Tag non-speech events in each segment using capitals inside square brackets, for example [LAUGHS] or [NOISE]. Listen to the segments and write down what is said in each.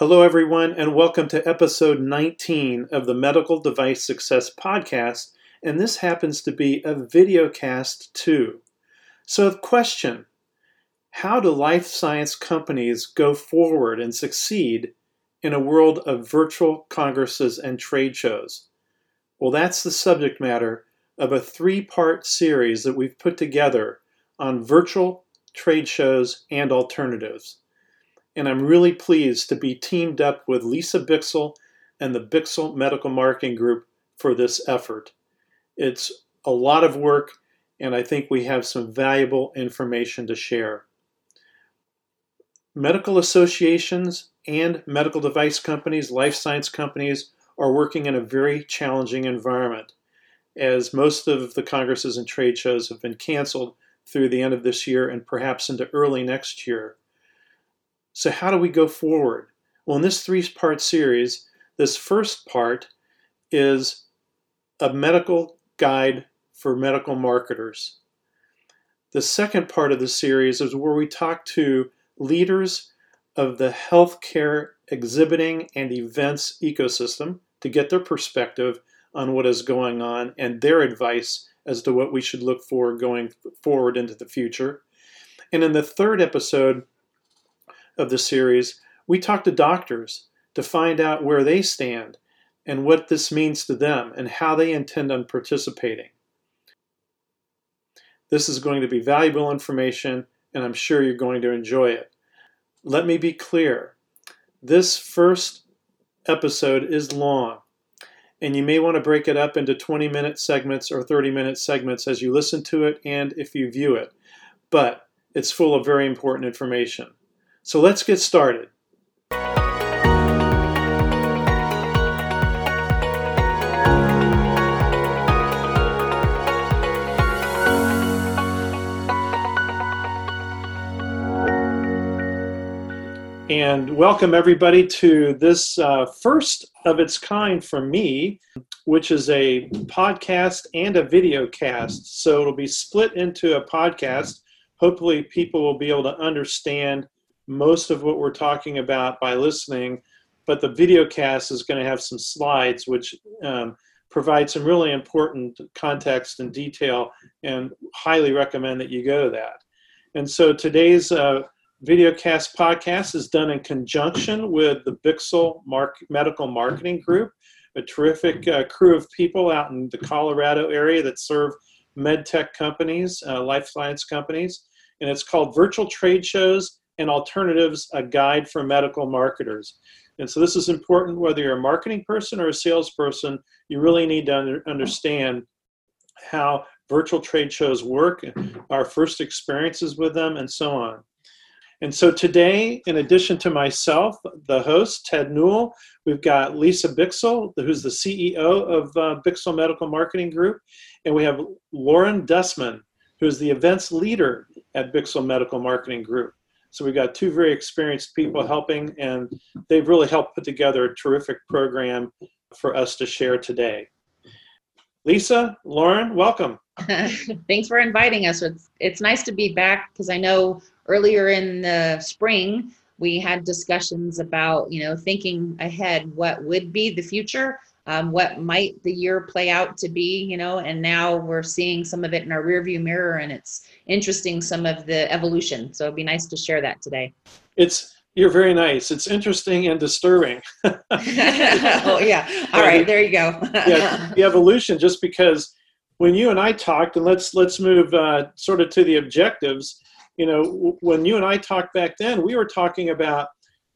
Hello, everyone, and welcome to episode 19 of the Medical Device Success Podcast. And this happens to be a video cast too. So, the question How do life science companies go forward and succeed in a world of virtual congresses and trade shows? Well, that's the subject matter of a three part series that we've put together on virtual trade shows and alternatives and I'm really pleased to be teamed up with Lisa Bixel and the Bixel Medical Marketing Group for this effort. It's a lot of work, and I think we have some valuable information to share. Medical associations and medical device companies, life science companies, are working in a very challenging environment, as most of the congresses and trade shows have been canceled through the end of this year and perhaps into early next year. So, how do we go forward? Well, in this three part series, this first part is a medical guide for medical marketers. The second part of the series is where we talk to leaders of the healthcare exhibiting and events ecosystem to get their perspective on what is going on and their advice as to what we should look for going forward into the future. And in the third episode, of the series, we talk to doctors to find out where they stand and what this means to them and how they intend on participating. This is going to be valuable information, and I'm sure you're going to enjoy it. Let me be clear this first episode is long, and you may want to break it up into 20 minute segments or 30 minute segments as you listen to it and if you view it. But it's full of very important information. So let's get started. And welcome everybody to this uh, first of its kind for me, which is a podcast and a video cast. So it'll be split into a podcast. Hopefully, people will be able to understand most of what we're talking about by listening, but the video cast is going to have some slides which um, provide some really important context and detail, and highly recommend that you go to that. And so today's uh, videocast podcast is done in conjunction with the Bixel Mark- Medical Marketing Group, a terrific uh, crew of people out in the Colorado area that serve med tech companies, uh, life science companies. And it's called Virtual Trade Shows and alternatives, a guide for medical marketers. And so this is important whether you're a marketing person or a salesperson, you really need to under, understand how virtual trade shows work, our first experiences with them, and so on. And so today, in addition to myself, the host, Ted Newell, we've got Lisa Bixel, who's the CEO of uh, Bixel Medical Marketing Group, and we have Lauren Dussman, who's the events leader at Bixel Medical Marketing Group. So we've got two very experienced people helping, and they've really helped put together a terrific program for us to share today. Lisa, Lauren, welcome. [LAUGHS] Thanks for inviting us. It's, it's nice to be back because I know earlier in the spring we had discussions about, you know, thinking ahead what would be the future um, what might the year play out to be, you know, and now we're seeing some of it in our rearview mirror and it's interesting some of the evolution. So it'd be nice to share that today. It's you're very nice. It's interesting and disturbing. [LAUGHS] [LAUGHS] oh yeah. All right, there you go. yeah, the evolution just because when you and I talked and let's let's move uh, sort of to the objectives, you know, when you and I talked back then, we were talking about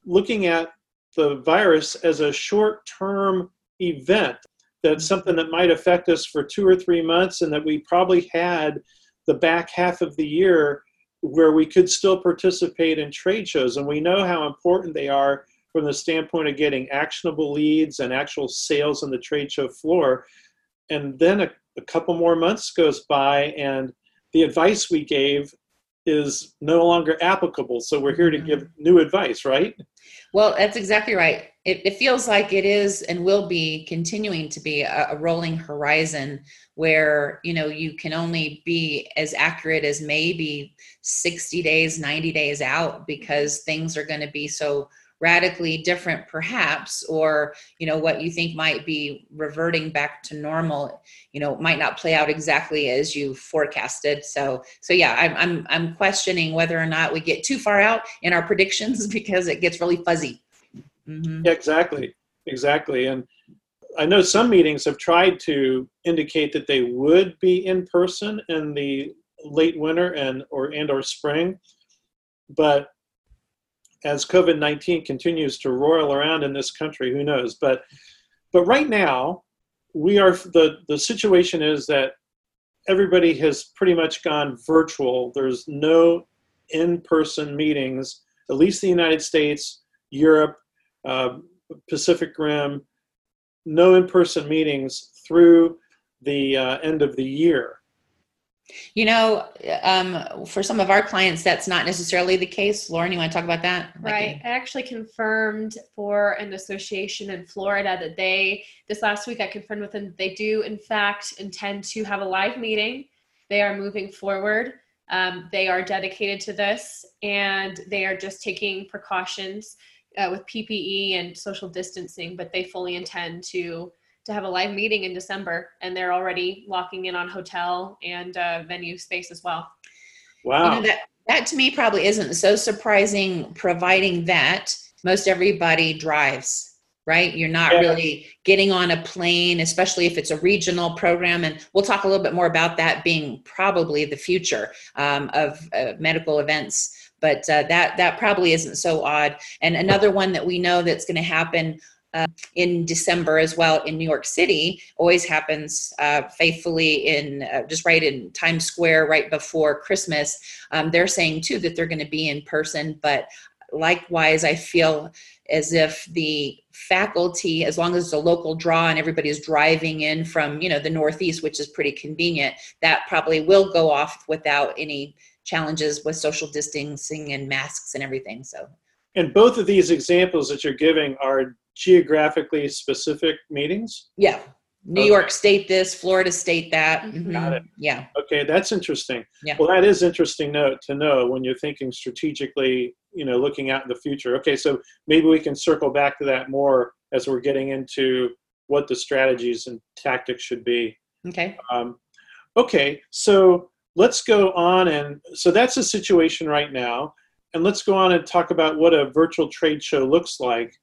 looking at the virus as a short-term event that's something that might affect us for two or three months and that we probably had the back half of the year where we could still participate in trade shows and we know how important they are from the standpoint of getting actionable leads and actual sales on the trade show floor and then a, a couple more months goes by and the advice we gave is no longer applicable. So we're here to give mm-hmm. new advice, right? Well, that's exactly right. It, it feels like it is and will be continuing to be a, a, rolling horizon where you know you can only be as accurate as maybe 60 days 90 days out because things are going to be so radically different perhaps or you know what you think might be reverting back to normal you know might not play out exactly as you forecasted. So so yeah i'm i'm, I'm questioning whether or not we get too far out in our predictions [LAUGHS] because it gets really fuzzy. Mm-hmm. exactly. Exactly. And i know some meetings have tried to indicate that they would be in person in the late winter and or and or spring but as COVID 19 continues to roil around in this country, who knows? But, but right now, we are the, the situation is that everybody has pretty much gone virtual. There's no in person meetings, at least the United States, Europe, uh, Pacific Rim, no in person meetings through the uh, end of the year. You know, um, for some of our clients, that's not necessarily the case. Lauren, you want to talk about that? Right. I actually confirmed for an association in Florida that they, this last week, I confirmed with them they do, in fact, intend to have a live meeting. They are moving forward. Um, they are dedicated to this and they are just taking precautions uh, with PPE and social distancing, but they fully intend to to have a live meeting in December, and they're already locking in on hotel and uh, venue space as well. Wow. You know, that, that to me probably isn't so surprising, providing that most everybody drives, right? You're not yeah. really getting on a plane, especially if it's a regional program. And we'll talk a little bit more about that being probably the future um, of uh, medical events but uh, that that probably isn't so odd. And another one that we know that's going to happen uh, in December as well in New York City always happens uh, faithfully in uh, just right in Times Square right before Christmas. Um, they're saying too that they're going to be in person, but likewise, I feel as if the faculty, as long as it's a local draw and everybody's driving in from you know the Northeast, which is pretty convenient, that probably will go off without any challenges with social distancing and masks and everything. So. And both of these examples that you're giving are geographically specific meetings? Yeah. New okay. York State this, Florida State that. Mm-hmm. Got it. Yeah. Okay, that's interesting. Yeah. Well, that is interesting note to know when you're thinking strategically, you know, looking out in the future. Okay, so maybe we can circle back to that more as we're getting into what the strategies and tactics should be. Okay. Um, okay, so let's go on and so that's the situation right now, and let's go on and talk about what a virtual trade show looks like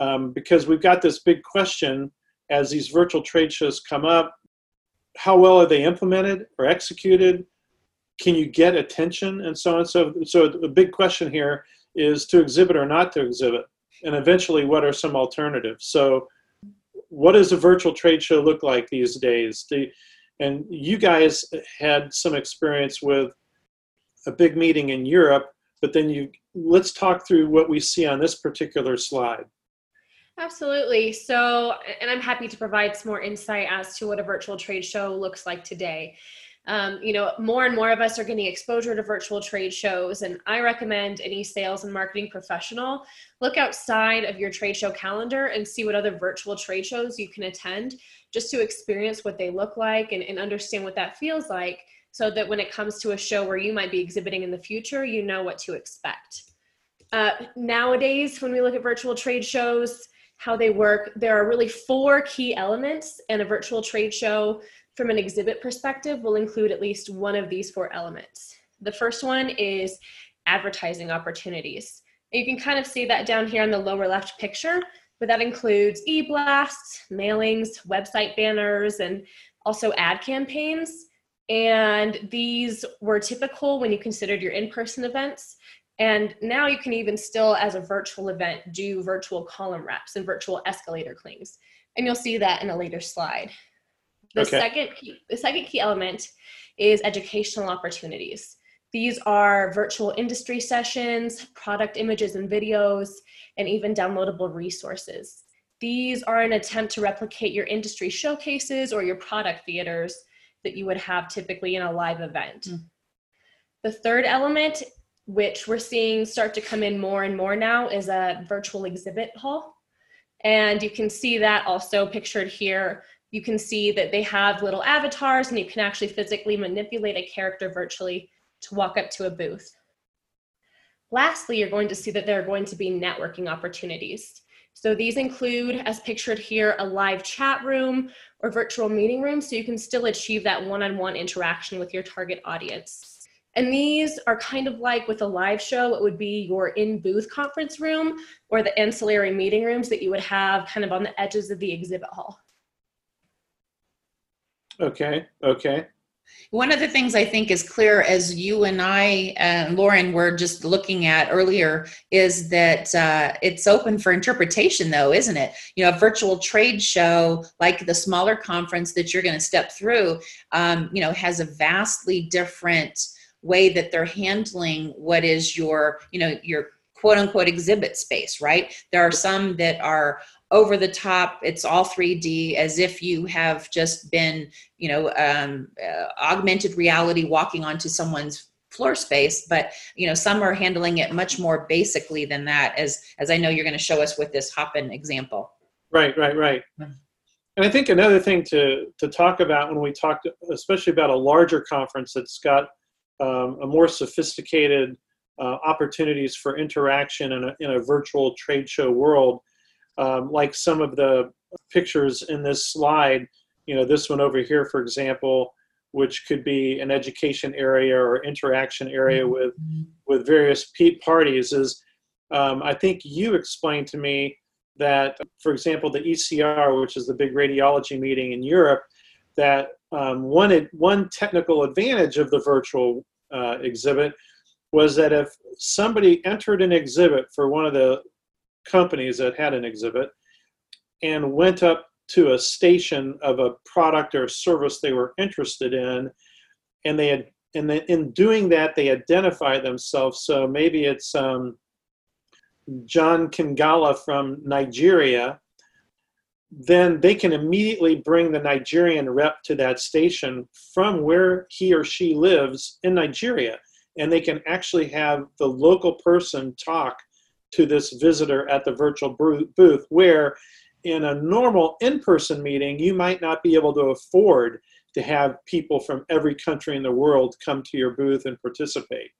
um, because we've got this big question as these virtual trade shows come up. How well are they implemented or executed? Can you get attention and so on? So so the big question here is to exhibit or not to exhibit and eventually what are some alternatives? So what does a virtual trade show look like these days? The, and you guys had some experience with a big meeting in europe but then you let's talk through what we see on this particular slide Absolutely. So, and I'm happy to provide some more insight as to what a virtual trade show looks like today. Um, you know, more and more of us are getting exposure to virtual trade shows, and I recommend any sales and marketing professional look outside of your trade show calendar and see what other virtual trade shows you can attend just to experience what they look like and, and understand what that feels like so that when it comes to a show where you might be exhibiting in the future, you know what to expect. Uh, nowadays, when we look at virtual trade shows, how they work. There are really four key elements, and a virtual trade show from an exhibit perspective will include at least one of these four elements. The first one is advertising opportunities. You can kind of see that down here in the lower left picture, but that includes e-blasts, mailings, website banners, and also ad campaigns. And these were typical when you considered your in-person events. And now you can even still, as a virtual event, do virtual column wraps and virtual escalator clings. And you'll see that in a later slide. The okay. second key, the second key element is educational opportunities. These are virtual industry sessions, product images and videos, and even downloadable resources. These are an attempt to replicate your industry showcases or your product theaters that you would have typically in a live event. Mm. The third element which we're seeing start to come in more and more now, is a virtual exhibit hall. And you can see that also pictured here. You can see that they have little avatars and you can actually physically manipulate a character virtually to walk up to a booth. Lastly, you're going to see that there are going to be networking opportunities. So these include, as pictured here, a live chat room or virtual meeting room, so you can still achieve that one-on-one interaction with your target audience. And these are kind of like with a live show, it would be your in-booth conference room or the ancillary meeting rooms that you would have kind of on the edges of the exhibit hall. Okay, okay. One of the things I think is clear as you and I and Lauren were just looking at earlier is that uh, it's open for interpretation, though, isn't it? You know, a virtual trade show like the smaller conference that you're going to step through, um, you know, has a vastly different way that they're handling what is your, you know, your quote unquote exhibit space, right? There are some that are over the top. It's all 3d as if you have just been you know um, uh, augmented reality walking onto someone's floor space. But you know some are handling it much more basically than that as as i know you're going to show us with this Hopin example. Right right right. And i think another thing to to talk about when we talk especially about a larger conference that's got um, a more sophisticated uh, opportunities for interaction in a, in a virtual trade show world um, like some of the pictures in this slide, you know, this one over here, for example, which could be an education area or interaction area mm-hmm. with with various parties, is um, I think you explained to me that, for example, the ECR, which is the big radiology meeting in Europe, that um, one one technical advantage of the virtual uh, exhibit was that if somebody entered an exhibit for one of the companies that had an exhibit and went up to a station of a product or service they were interested in. And they had and then in doing that they identify themselves. So maybe it's um, john kingala from nigeria. Then they can immediately bring the nigerian rep to that station from where he or she lives in nigeria. And they can actually have the local person talk to this visitor at the virtual booth where in a normal in-person meeting you might not be able to afford to have people from every country in the world come to your booth and participate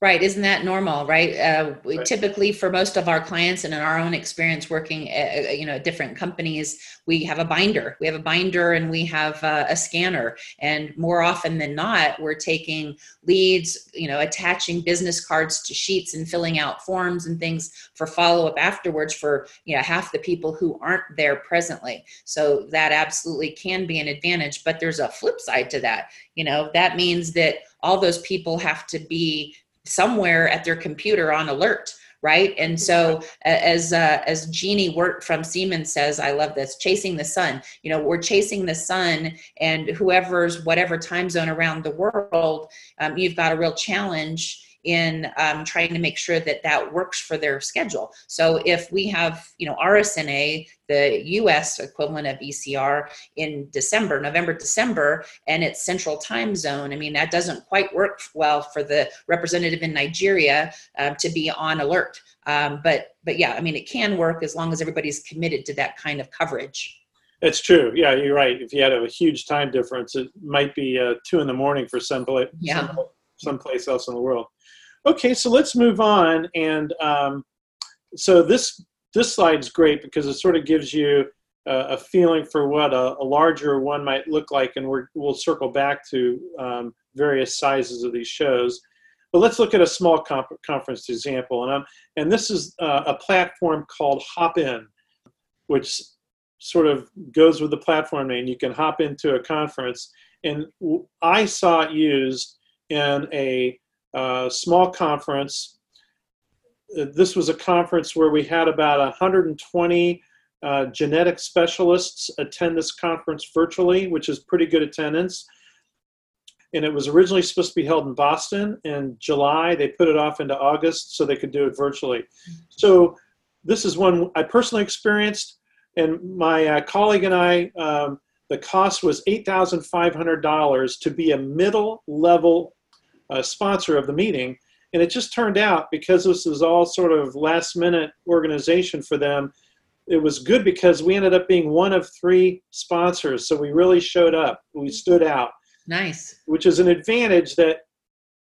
Right. Isn't that normal? Right. Uh, right. Typically, for most of our clients and in our own experience working, at, uh, uh, you know, at different companies, we have a binder. We have a binder and we have uh, a scanner. And more often than not, we're taking leads, you know, attaching business cards to sheets and filling out forms and things for follow up afterwards for you know half the people who aren't there presently. So that absolutely can be an advantage. But there's a flip side to that. You know, that means that all those people have to be somewhere at their computer on alert right? And so as uh, as jeannie wirt from siemens says i love this chasing the sun. You know we're chasing the sun and whoever's whatever time zone around the world um, you've got a real challenge in um, trying to make sure that that works for their schedule. So if we have, you know, RSNA, the U.S. equivalent of ECR in December, November, December, and it's Central Time Zone. I mean, that doesn't quite work well for the representative in Nigeria um, to be on alert. Um, but but yeah, I mean, it can work as long as everybody's committed to that kind of coverage. It's true. Yeah, you're right. If you had a huge time difference, it might be uh, two in the morning for some place, yeah. some, someplace else in the world. Okay, so let's move on. And um, so this this slide's great because it sort of gives you uh, a feeling for what a, a, larger one might look like, and we will circle back to um, various sizes of these shows. But let's look at a small conference example, and I'm, and this is uh, a platform called Hopin, which sort of goes with the platform name. You can hop into a conference, and I saw it used in a small conference. Uh, this was a conference where we had about 120 uh, genetic specialists attend this conference virtually, which is pretty good attendance. And it was originally supposed to be held in Boston in July. They put it off into August so they could do it virtually. So this is one I personally experienced, and my uh, colleague and I. Um, the cost was $8,500 to be a middle level uh, sponsor of the meeting. And it just turned out because this was all sort of last minute organization for them, it was good because we ended up being one of three sponsors. So we really showed up. We stood out. Nice. Which is an advantage that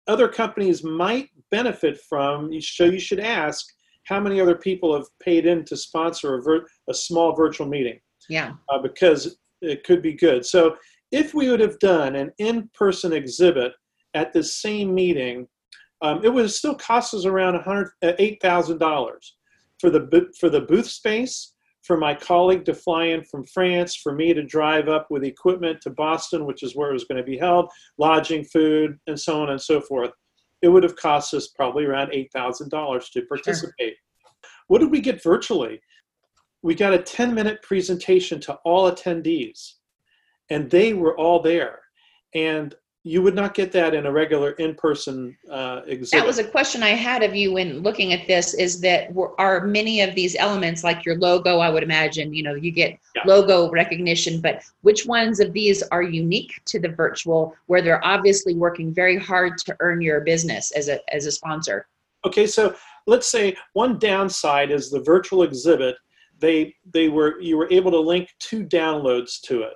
other companies might benefit from, so you should ask how many other people have paid in to sponsor a, vir- a small virtual meeting Yeah. uh, because it could be good. So if we would have done an in-person exhibit at the same meeting, um, it was still cost us around 100 uh, $8,000 for the for the booth space, for my colleague to fly in from France, for me to drive up with equipment to Boston, which is where it was going to be held, lodging, food, and so on and so forth. It would have cost us probably around $8,000 to participate. What did we get virtually? We got a 10 minute presentation to all attendees, and they were all there. And you would not get that in a regular in person uh, exhibit. That was a question I had of you when looking at this is that are many of these elements like your logo, I would imagine, you know, you get Yeah. logo recognition, but which ones of these are unique to the virtual where they're obviously working very hard to earn your business as a, as a sponsor? Okay, so let's say one downside is the virtual exhibit. They they were you were able to link two downloads to it.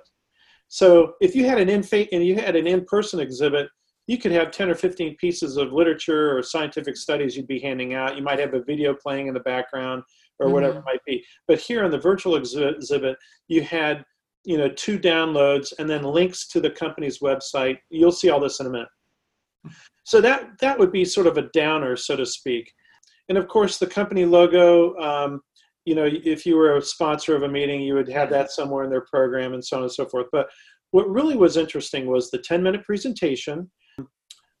So if you had an in and you had an in-person exhibit, you could have 10 or 15 pieces of literature or scientific studies you'd be handing out. You might have a video playing in the background or whatever it might be. But here on the virtual exhibit, you had you know two downloads and then links to the company's website. You'll see all this in a minute. So that that would be sort of a downer, so to speak. And of course, the company logo. Um, you know, if you were a sponsor of a meeting, you would have mm-hmm. that somewhere in their program, and so on and so forth. But what really was interesting was the 10-minute presentation.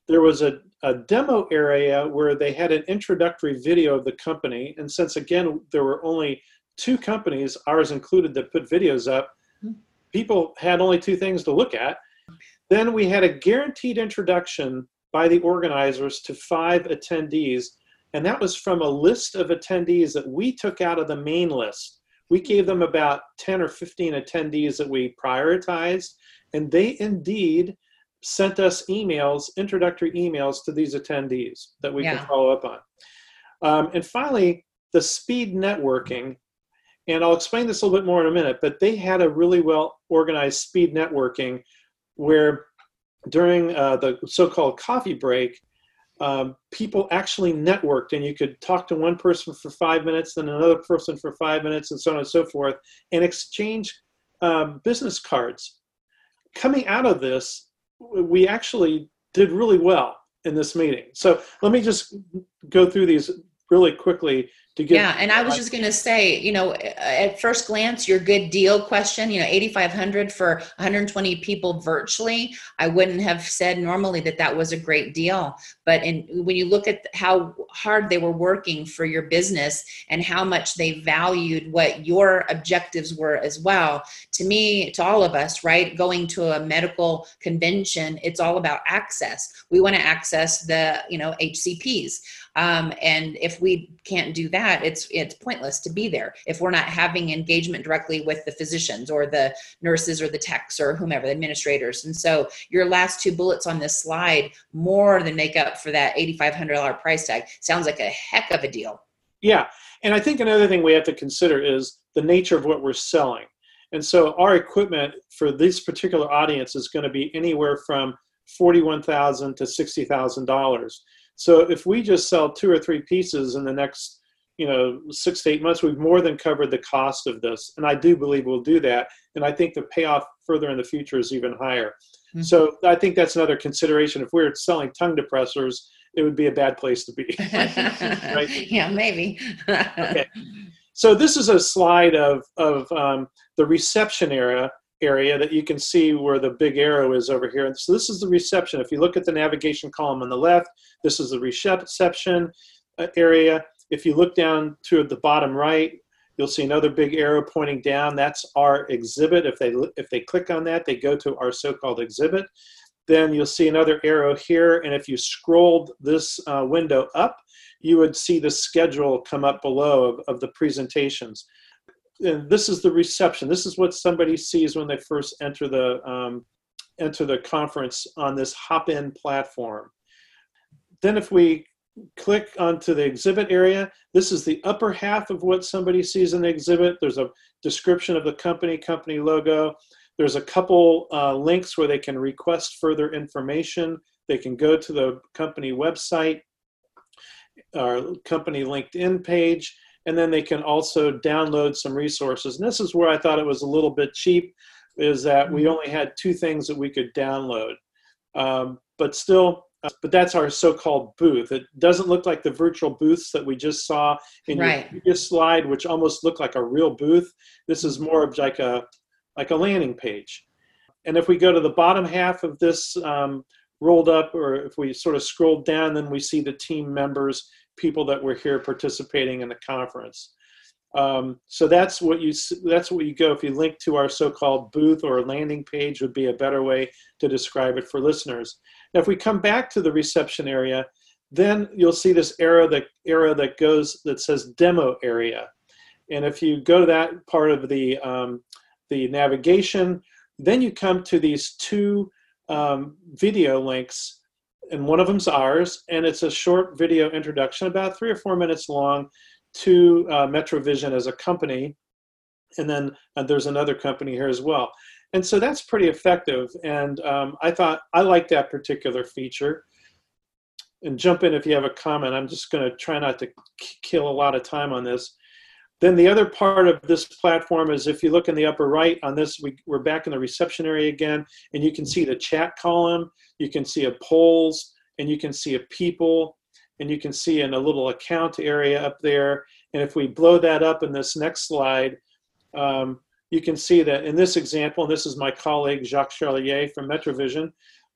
There was a, a demo area where they had an introductory video of the company, and since again there were only two companies, ours included, that put videos up, mm-hmm. people had only two things to look at. Then we had a guaranteed introduction by the organizers to five attendees, and that was from a list of attendees that we took out of the main list. We gave them about 10 or 15 attendees that we prioritized, and they indeed sent us emails, introductory emails to these attendees that we Yeah. can follow up on. Um, and finally, the speed networking, and I'll explain this a little bit more in a minute, but they had a really well organized speed networking where during uh, the so-called coffee break, um, people actually networked, and you could talk to one person for five minutes, then another person for five minutes, and so on and so forth, and exchange um, business cards. Coming out of this, we actually did really well in this meeting. So let me just go through these really quickly to get. Yeah, and I was just going to say, you know, at first glance, your good deal question, you know, 8500 for 120 people virtually, I wouldn't have said normally that that was a great deal, but in when you look at how hard they were working for your business and how much they valued what your objectives were as well, to me, to all of us, right, going to a medical convention, it's all about access. We want to access the, you know, HCPs. Um, and if we can't do that, it's it's pointless to be there if we're not having engagement directly with the physicians or the nurses or the techs or whomever, the administrators. And so your last two bullets on this slide more than make up for that $8,500 price tag. Sounds like a heck of a deal. Yeah, and I think another thing we have to consider is the nature of what we're selling. And so our equipment for this particular audience is going to be anywhere from forty-one thousand to sixty thousand dollars. So if we just sell two or three pieces in the next, you know, six to eight months, we've more than covered the cost of this. And I do believe we'll do that. And I think the payoff further in the future is even higher. Mhm. So I think that's another consideration. If we're selling tongue depressors, it would be a bad place to be. [LAUGHS] Yeah, maybe. Okay. So this is a slide of, of um, the reception area area that you can see where the big arrow is over here. So this is the reception. If you look at the navigation column on the left, this is the reception uh, area. If you look down to the bottom right, you'll see another big arrow pointing down. That's our exhibit. If they if they click on that, they go to our so-called exhibit. Then you'll see another arrow here, and if you scrolled this uh, window up, you would see the schedule come up below of, of the presentations. And this is the reception. This is what somebody sees when they first enter the um, enter the conference on this Hopin platform. Then if we click onto the exhibit area, this is the upper half of what somebody sees in the exhibit. There's a description of the company, company logo. There's a couple uh, links where they can request further information They can go to the company website, our company LinkedIn page, and then they can also download some resources. And this is where I thought it was a little bit cheap, is that we only had two things that we could download. Um, but still, uh, but that's our so-called booth. It doesn't look like the virtual booths that we just saw in Right. your previous slide, which almost looked like a real booth. This is more of like a like a landing page. And if we go to the bottom half of this um, rolled up, or if we sort of scroll down, then we see the team members, people that were here participating in the conference. Um, so that's what you that's what you go if you link to our so-called booth or landing page would be a better way to describe it for listeners. Now, if we come back to the reception area, then you'll see this arrow that arrow that goes that says demo area, and if you go to that part of the um, the navigation, then you come to these two um, video links, and one of them's ours, and it's a short video introduction, about three or four minutes long, to uh, Metrovision as a company, and then uh, there's another company here as well. And so that's pretty effective. And um, I thought I like that particular feature. And jump in if you have a comment. I'm just going to try not to k- kill a lot of time on this. Then the other part of this platform is if you look in the upper right on this, we, we're back in the reception area again, and you can see the chat column, you can see a polls, and you can see a people, and you can see in a little account area up there. And if we blow that up in this next slide, um, you can see that in this example, and this is my colleague Jacques Charlier from Metrovision,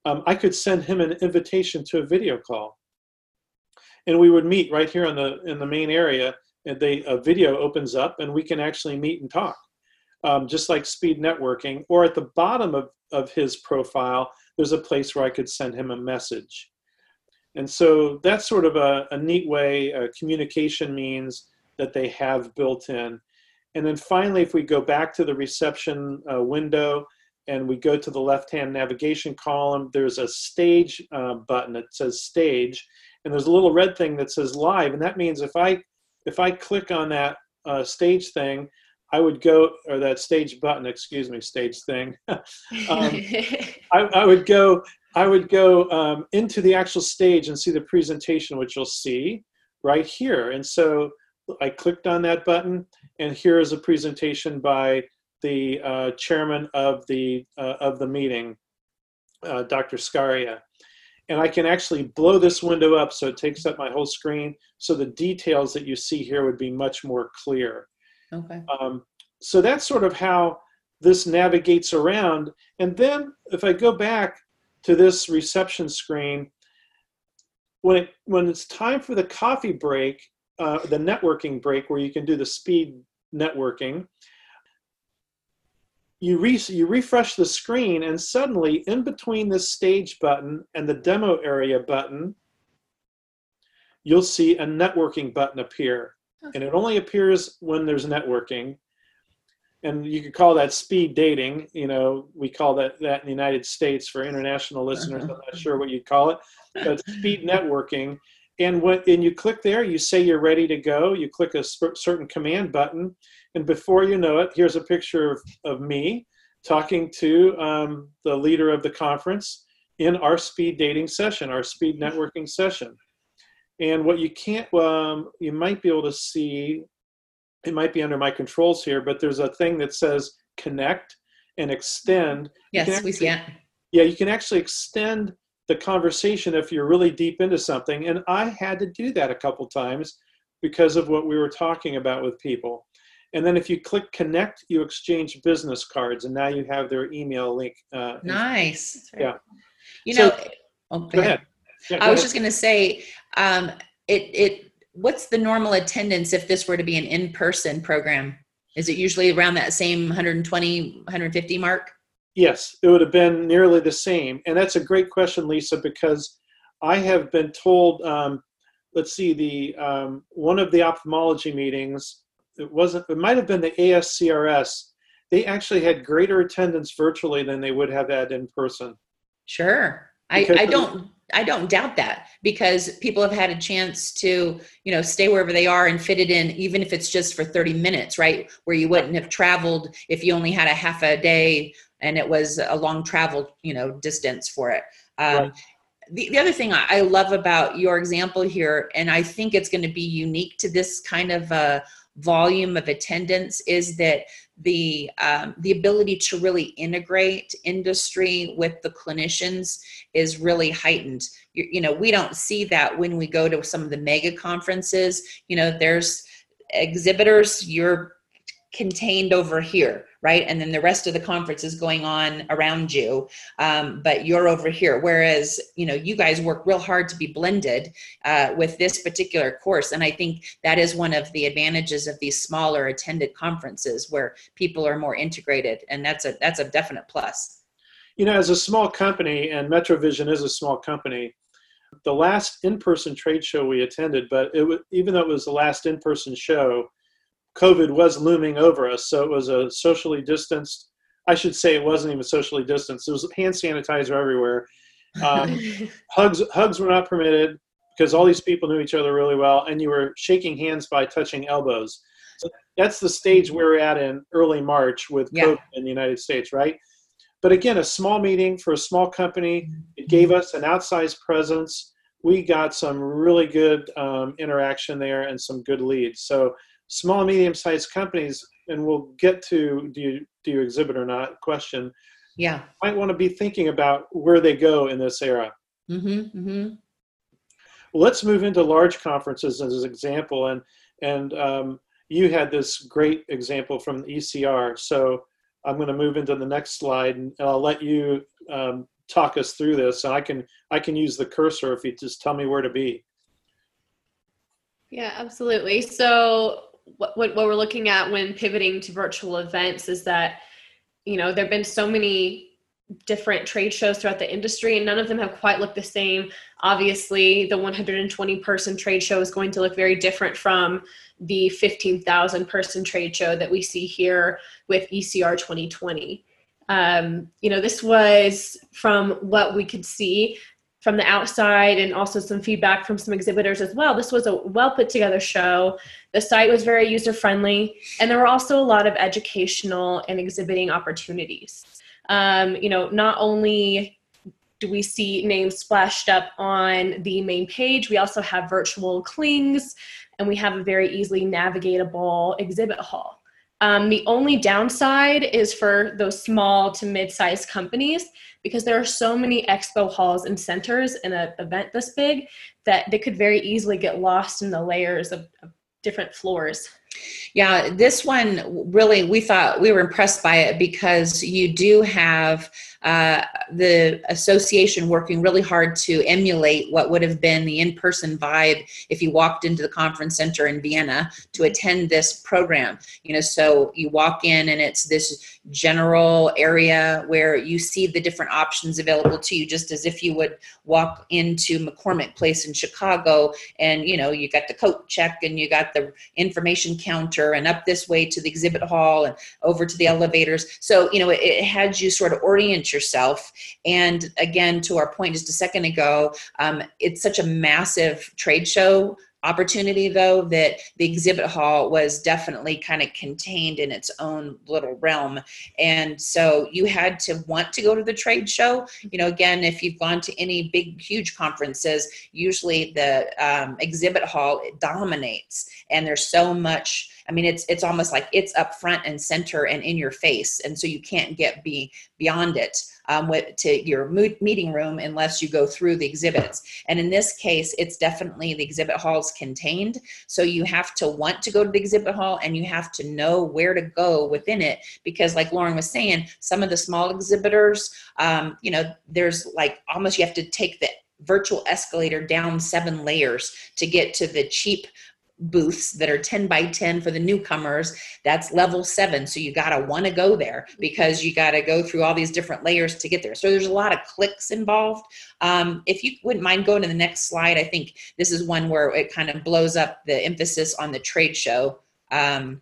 um, I could send him an invitation to a video call. And we would meet right here in the in the main area, and they a video opens up, and we can actually meet and talk, um, just like speed networking. Or at the bottom of of his profile, there's a place where I could send him a message. And so that's sort of a, a neat way uh, communication means that they have built in. And then finally, if we go back to the reception uh, window and we go to the left-hand navigation column, there's a stage uh, button that says stage, and there's a little red thing that says live, and that means if I if I click on that uh, stage thing, I would go or that stage button, excuse me, stage thing. [LAUGHS] um, [LAUGHS] I, I would go I would go um, into the actual stage and see the presentation, which you'll see right here. And so I clicked on that button, and here is a presentation by the uh, chairman of the uh, of the meeting, uh, Dr. Scaria. And I can actually blow this window up so it takes up my whole screen, so the details that you see here would be much more clear. Okay. Um, so that's sort of how this navigates around. And then if I go back to this reception screen, when it when it's time for the coffee break, uh, the networking break where you can do the speed networking, you re- you refresh the screen and suddenly in between the stage button and the demo area button, you'll see a networking button appear. And it only appears when there's networking. And you could call that speed dating. You know, we call that that in the United States for international listeners. I'm not uh-huh. sure what you'd call it, but speed [LAUGHS] networking. And when and you click there, you say you're ready to go. You click a sp- certain command button, and before you know it, here's a picture of, of me talking to um, the leader of the conference in our speed dating session, our speed networking session. And what you can't, um, you might be able to see, it might be under my controls here, but there's a thing that says connect and extend. Yes, we see it. yeah, you can actually extend the conversation if you're really deep into something. And I had to do that a couple times because of what we were talking about with people. And then if you click connect, you exchange business cards, and now you have their email link. Uh, Nice. Right. Yeah. You So- know, oh, go Go ahead. ahead. Yeah, go I was ahead. just going to say, um, it it what's the normal attendance if this were to be an in-person program? Is it usually around that same 120, 150 mark? Yes, it would have been nearly the same. And that's a great question, Lisa, because I have been told, um, let's see, the um, one of the ophthalmology meetings, it wasn't, it might have been the ASCRS. They actually had greater attendance virtually than they would have had in person. Sure. I, I don't I don't doubt that because people have had a chance to, you know, stay wherever they are and fit it in, even if it's just for 30 minutes, right? Where you wouldn't have traveled if you only had a half a day and it was a long travel, you know, distance for it. Um, Right. the, the other thing I love about your example here, and I think it's going to be unique to this kind of uh, volume of attendance, is that the um, the ability to really integrate industry with the clinicians is really heightened. You, you know, we don't see that when we go to some of the mega conferences. You know, there's exhibitors. You're contained over here right? And then the rest of the conference is going on around you. Um, but you're over here. Whereas you know you guys work real hard to be blended uh, with this particular course. And i think that is one of the advantages of these smaller attended conferences where people are more integrated. And that's a that's a definite plus. You know as a small company and metrovision is a small company the last in-person trade show we attended but it was even though it was the last in-person show COVID was looming over us. So it was a socially distanced, I should say it wasn't even socially distanced. There was hand sanitizer everywhere. Um, [LAUGHS] hugs, hugs were not permitted because all these people knew each other really well, and you were shaking hands by touching elbows. So that's the stage we're at in early March with yeah. COVID in the United States, right? But again, a small meeting for a small company, it gave us an outsized presence. We got some really good um, interaction there and some good leads. So small medium sized companies and we'll get to do you do you exhibit or not question. Yeah. Might want to be thinking about where they go in this era. Mm-hmm, mm-hmm. Let's move into large conferences as an example and and um, you had this great example from the ecr so i'm going to move into the next slide and i'll let you um, talk us through this and i can i can use the cursor if you just tell me where to be. Yeah absolutely. So what, what, we're looking at when pivoting to virtual events is that you know there have been so many different trade shows throughout the industry and none of them have quite looked the same. Obviously the 120 person trade show is going to look very different from the 15,000 person trade show that we see here with ECR 2020 um, you know this was from what we could see from the outside and also some feedback from some exhibitors as well. This was a well put together show. The site was very user friendly, and there were also a lot of educational and exhibiting opportunities. Um, you know, not only do we see names splashed up on the main page, we also have virtual clings, and we have a very easily navigatable exhibit hall. Um, the only downside is for those small to mid-sized companies because there are so many expo halls and centers in an event this big that they could very easily get lost in the layers of, of different floors. Yeah, this one really, we thought we were impressed by it because you do have uh, the association working really hard to emulate what would have been the in person vibe if you walked into the conference center in Vienna to attend this program. You know, so you walk in and it's this general area where you see the different options available to you, just as if you would walk into McCormick Place in Chicago and, you know, you got the coat check and you got the information counter and up this way to the exhibit hall and over to the elevators. So, you know, it, it had you sort of orient yourself. And again, to our point just a second ago, um, it's such a massive trade show opportunity though that the exhibit hall was definitely kind of contained in its own little realm. And so you had to want to go to the trade show. You know again if you've gone to any big huge conferences usually the um, exhibit hall dominates. And there's so much I mean, it's it's almost like it's up front and center and in your face, and so you can't get be beyond it um, with, to your meeting room unless you go through the exhibits. And in this case, it's definitely the exhibit halls contained. So you have to want to go to the exhibit hall and you have to know where to go within it because, like Lauren was saying, some of the small exhibitors, um, you know, there's like almost you have to take the virtual escalator down seven layers to get to the cheap booths that are 10 by 10 for the newcomers that's level 7 so you got to want to go there because you got to go through all these different layers to get there. So there's a lot of clicks involved. Um, if you wouldn't mind going to the next slide i think this is one where it kind of blows up the emphasis on the trade show um,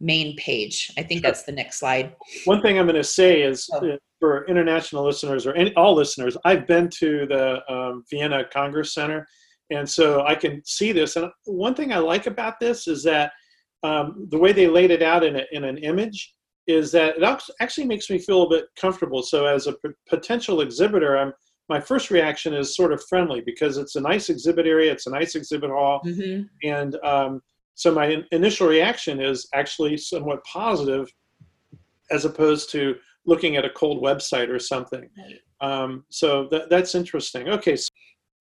main page. I think that's the next slide. One thing i'm going to say is oh. for international listeners or any, all listeners i've been to the um, vienna congress center and so I can see this. And one thing I like about this is that um, the way they laid it out in, a, in an image is that it actually makes me feel a bit comfortable. So as a p- potential exhibitor, I'm my first reaction is sort of friendly because it's a nice exhibit area, it's a nice exhibit hall, Mm-hmm. and um, so my in- initial reaction is actually somewhat positive, as opposed to looking at a cold website or something. Right. Um, so that, that's interesting. Okay, so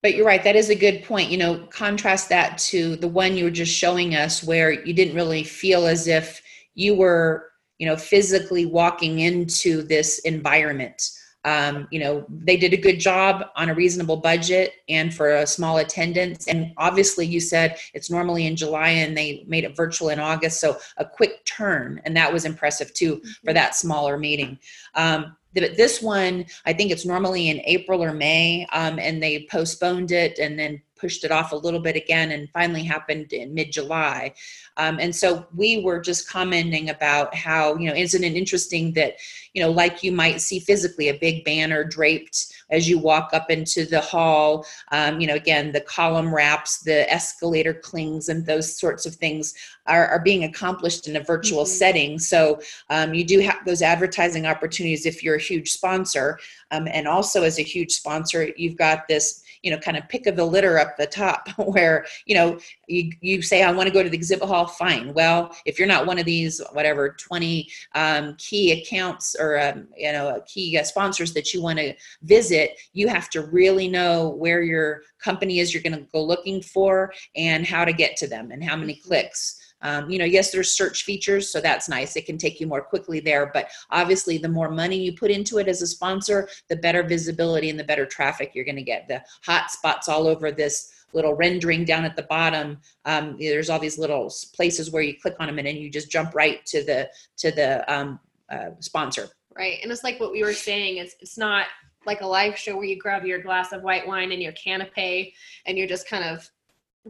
But you're right. That is a good point. You know, contrast that to the one you were just showing us where you didn't really feel as if you were, you know, physically walking into this environment. Um, you know, they did a good job on a reasonable budget and for a small attendance. And obviously, you said it's normally in July and they made it virtual in August. So a quick turn. And that was impressive too for that smaller meeting. Um, this one, I think it's normally in April or May, um, and they postponed it and then pushed it off a little bit again, and finally happened in mid-July. Um, and so we were just commenting about how you know isn't it interesting that you know like you might see physically a big banner draped as you walk up into the hall. Um, you know again the column wraps, the escalator clings, and those sorts of things are, are being accomplished in a virtual Mhm. setting. So um, you do have those advertising opportunities if you're a huge sponsor um, and also as a huge sponsor you've got this you know kind of pick of the litter up the top [LAUGHS] where you know you, you say i want to go to the exhibit hall fine. Well if you're not one of these whatever 20 um, key accounts or um, you know key uh, sponsors that you want to visit you have to really know where your company is you're going to go looking for and how to get to them and how many clicks um, you know, yes, there's search features, so that's nice. It can take you more quickly there, but obviously, the more money you put into it as a sponsor, the better visibility and the better traffic you're going to get. The hot spots all over this little rendering down at the bottom. Um, there's all these little places where you click on them and then you just jump right to the to the um, uh, sponsor. Right. And it's like what we were saying, it's it's not like a live show where you grab your glass of white wine and your canapé and you're just kind of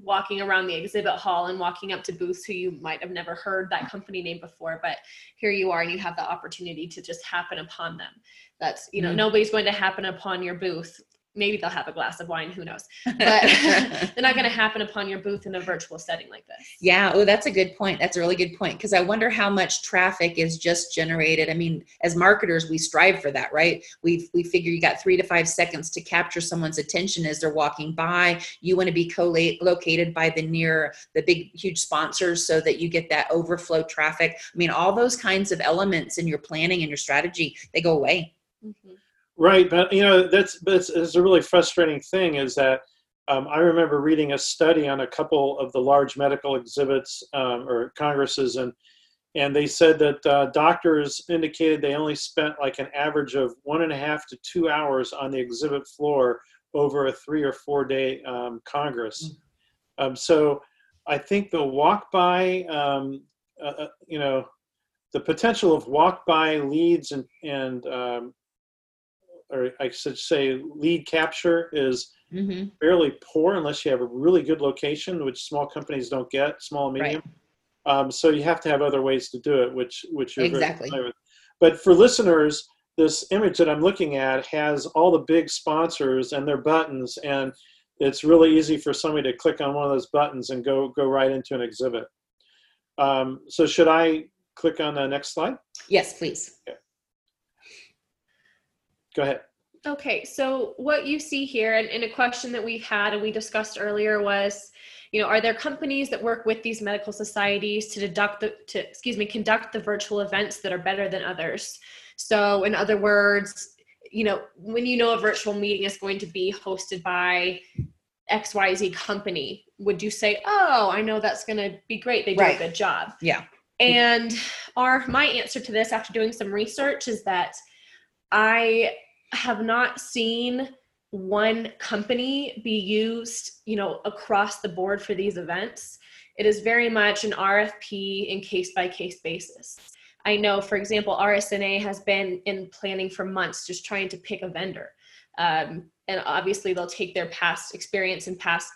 walking around the exhibit hall and walking up to booths who you might have never heard that company name before but here you are and you have the opportunity to just happen upon them that's you know Mhm. nobody's going to happen upon your booth maybe they'll have a glass of wine who knows [LAUGHS] but [LAUGHS] they're not going to happen upon your booth in a virtual setting like this Yeah, oh, that's a good point. That's a really good point because I wonder how much traffic is just generated. I mean, as marketers, we strive for that, right? We we figure you got three to five seconds to capture someone's attention as they're walking by. You want to be co-located by the near the big huge sponsors so that you get that overflow traffic. I mean, all those kinds of elements in your planning and your strategy they go away. Mhm. Right, but you know that's that's is a really frustrating thing is that um, I remember reading a study on a couple of the large medical exhibits um, or congresses, and and they said that uh, doctors indicated they only spent like an average of one and a half to two hours on the exhibit floor over a three or four day um, congress. Um, so I think the walk by, um, uh, uh, you know, the potential of walk by leads and and um, or I should say lead capture is hmm fairly poor unless you have a really good location, which small companies don't get, small and Right. medium. Um, so you have to have other ways to do it, which which you're very Exactly. familiar with. But for listeners, this image that I'm looking at has all the big sponsors and their buttons, and it's really easy for somebody to click on one of those buttons and go go right into an exhibit. Um, so should I click on the next slide? Yes, please. Go ahead. Okay, so what you see here, and, and a question that we've had and we discussed earlier was, you know, are there companies that work with these medical societies to deduct the, to excuse me, conduct the virtual events that are better than others? So, in other words, you know, when you know a virtual meeting is going to be hosted by XYZ company, would you say, oh, I know that's going to be great. They do Right. a good job. Yeah. And our my answer to this after doing some research is that I have not seen one company be used, you know, across the board for these events. It is very much an RFP in case by case basis. I know, for example, RSNA has been in planning for months just trying to pick a vendor. Um, and obviously, they'll take their past experience and past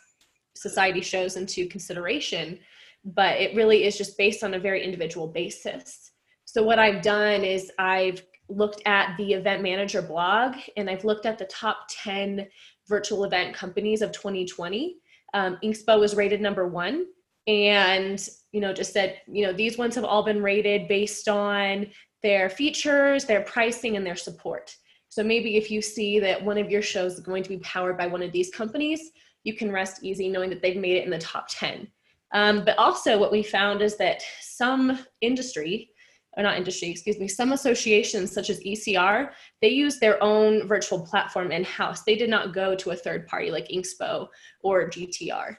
society shows into consideration, but it really is just based on a very individual basis. So, what I've done is I've looked at the event manager blog and I've looked at the top 10 virtual event companies of 2020. Um, INXPO was rated number one and you know just said you know these ones have all been rated based on their features their pricing and their support So maybe if you see that one of your shows is going to be powered by one of these companies, you can rest easy knowing that they've made it in the top 10. Um, but also, what we found is that some industry, or not industry, excuse me, some associations such as ECR, they use their own virtual platform in house. They did not go to a third party like INXPO or GTR.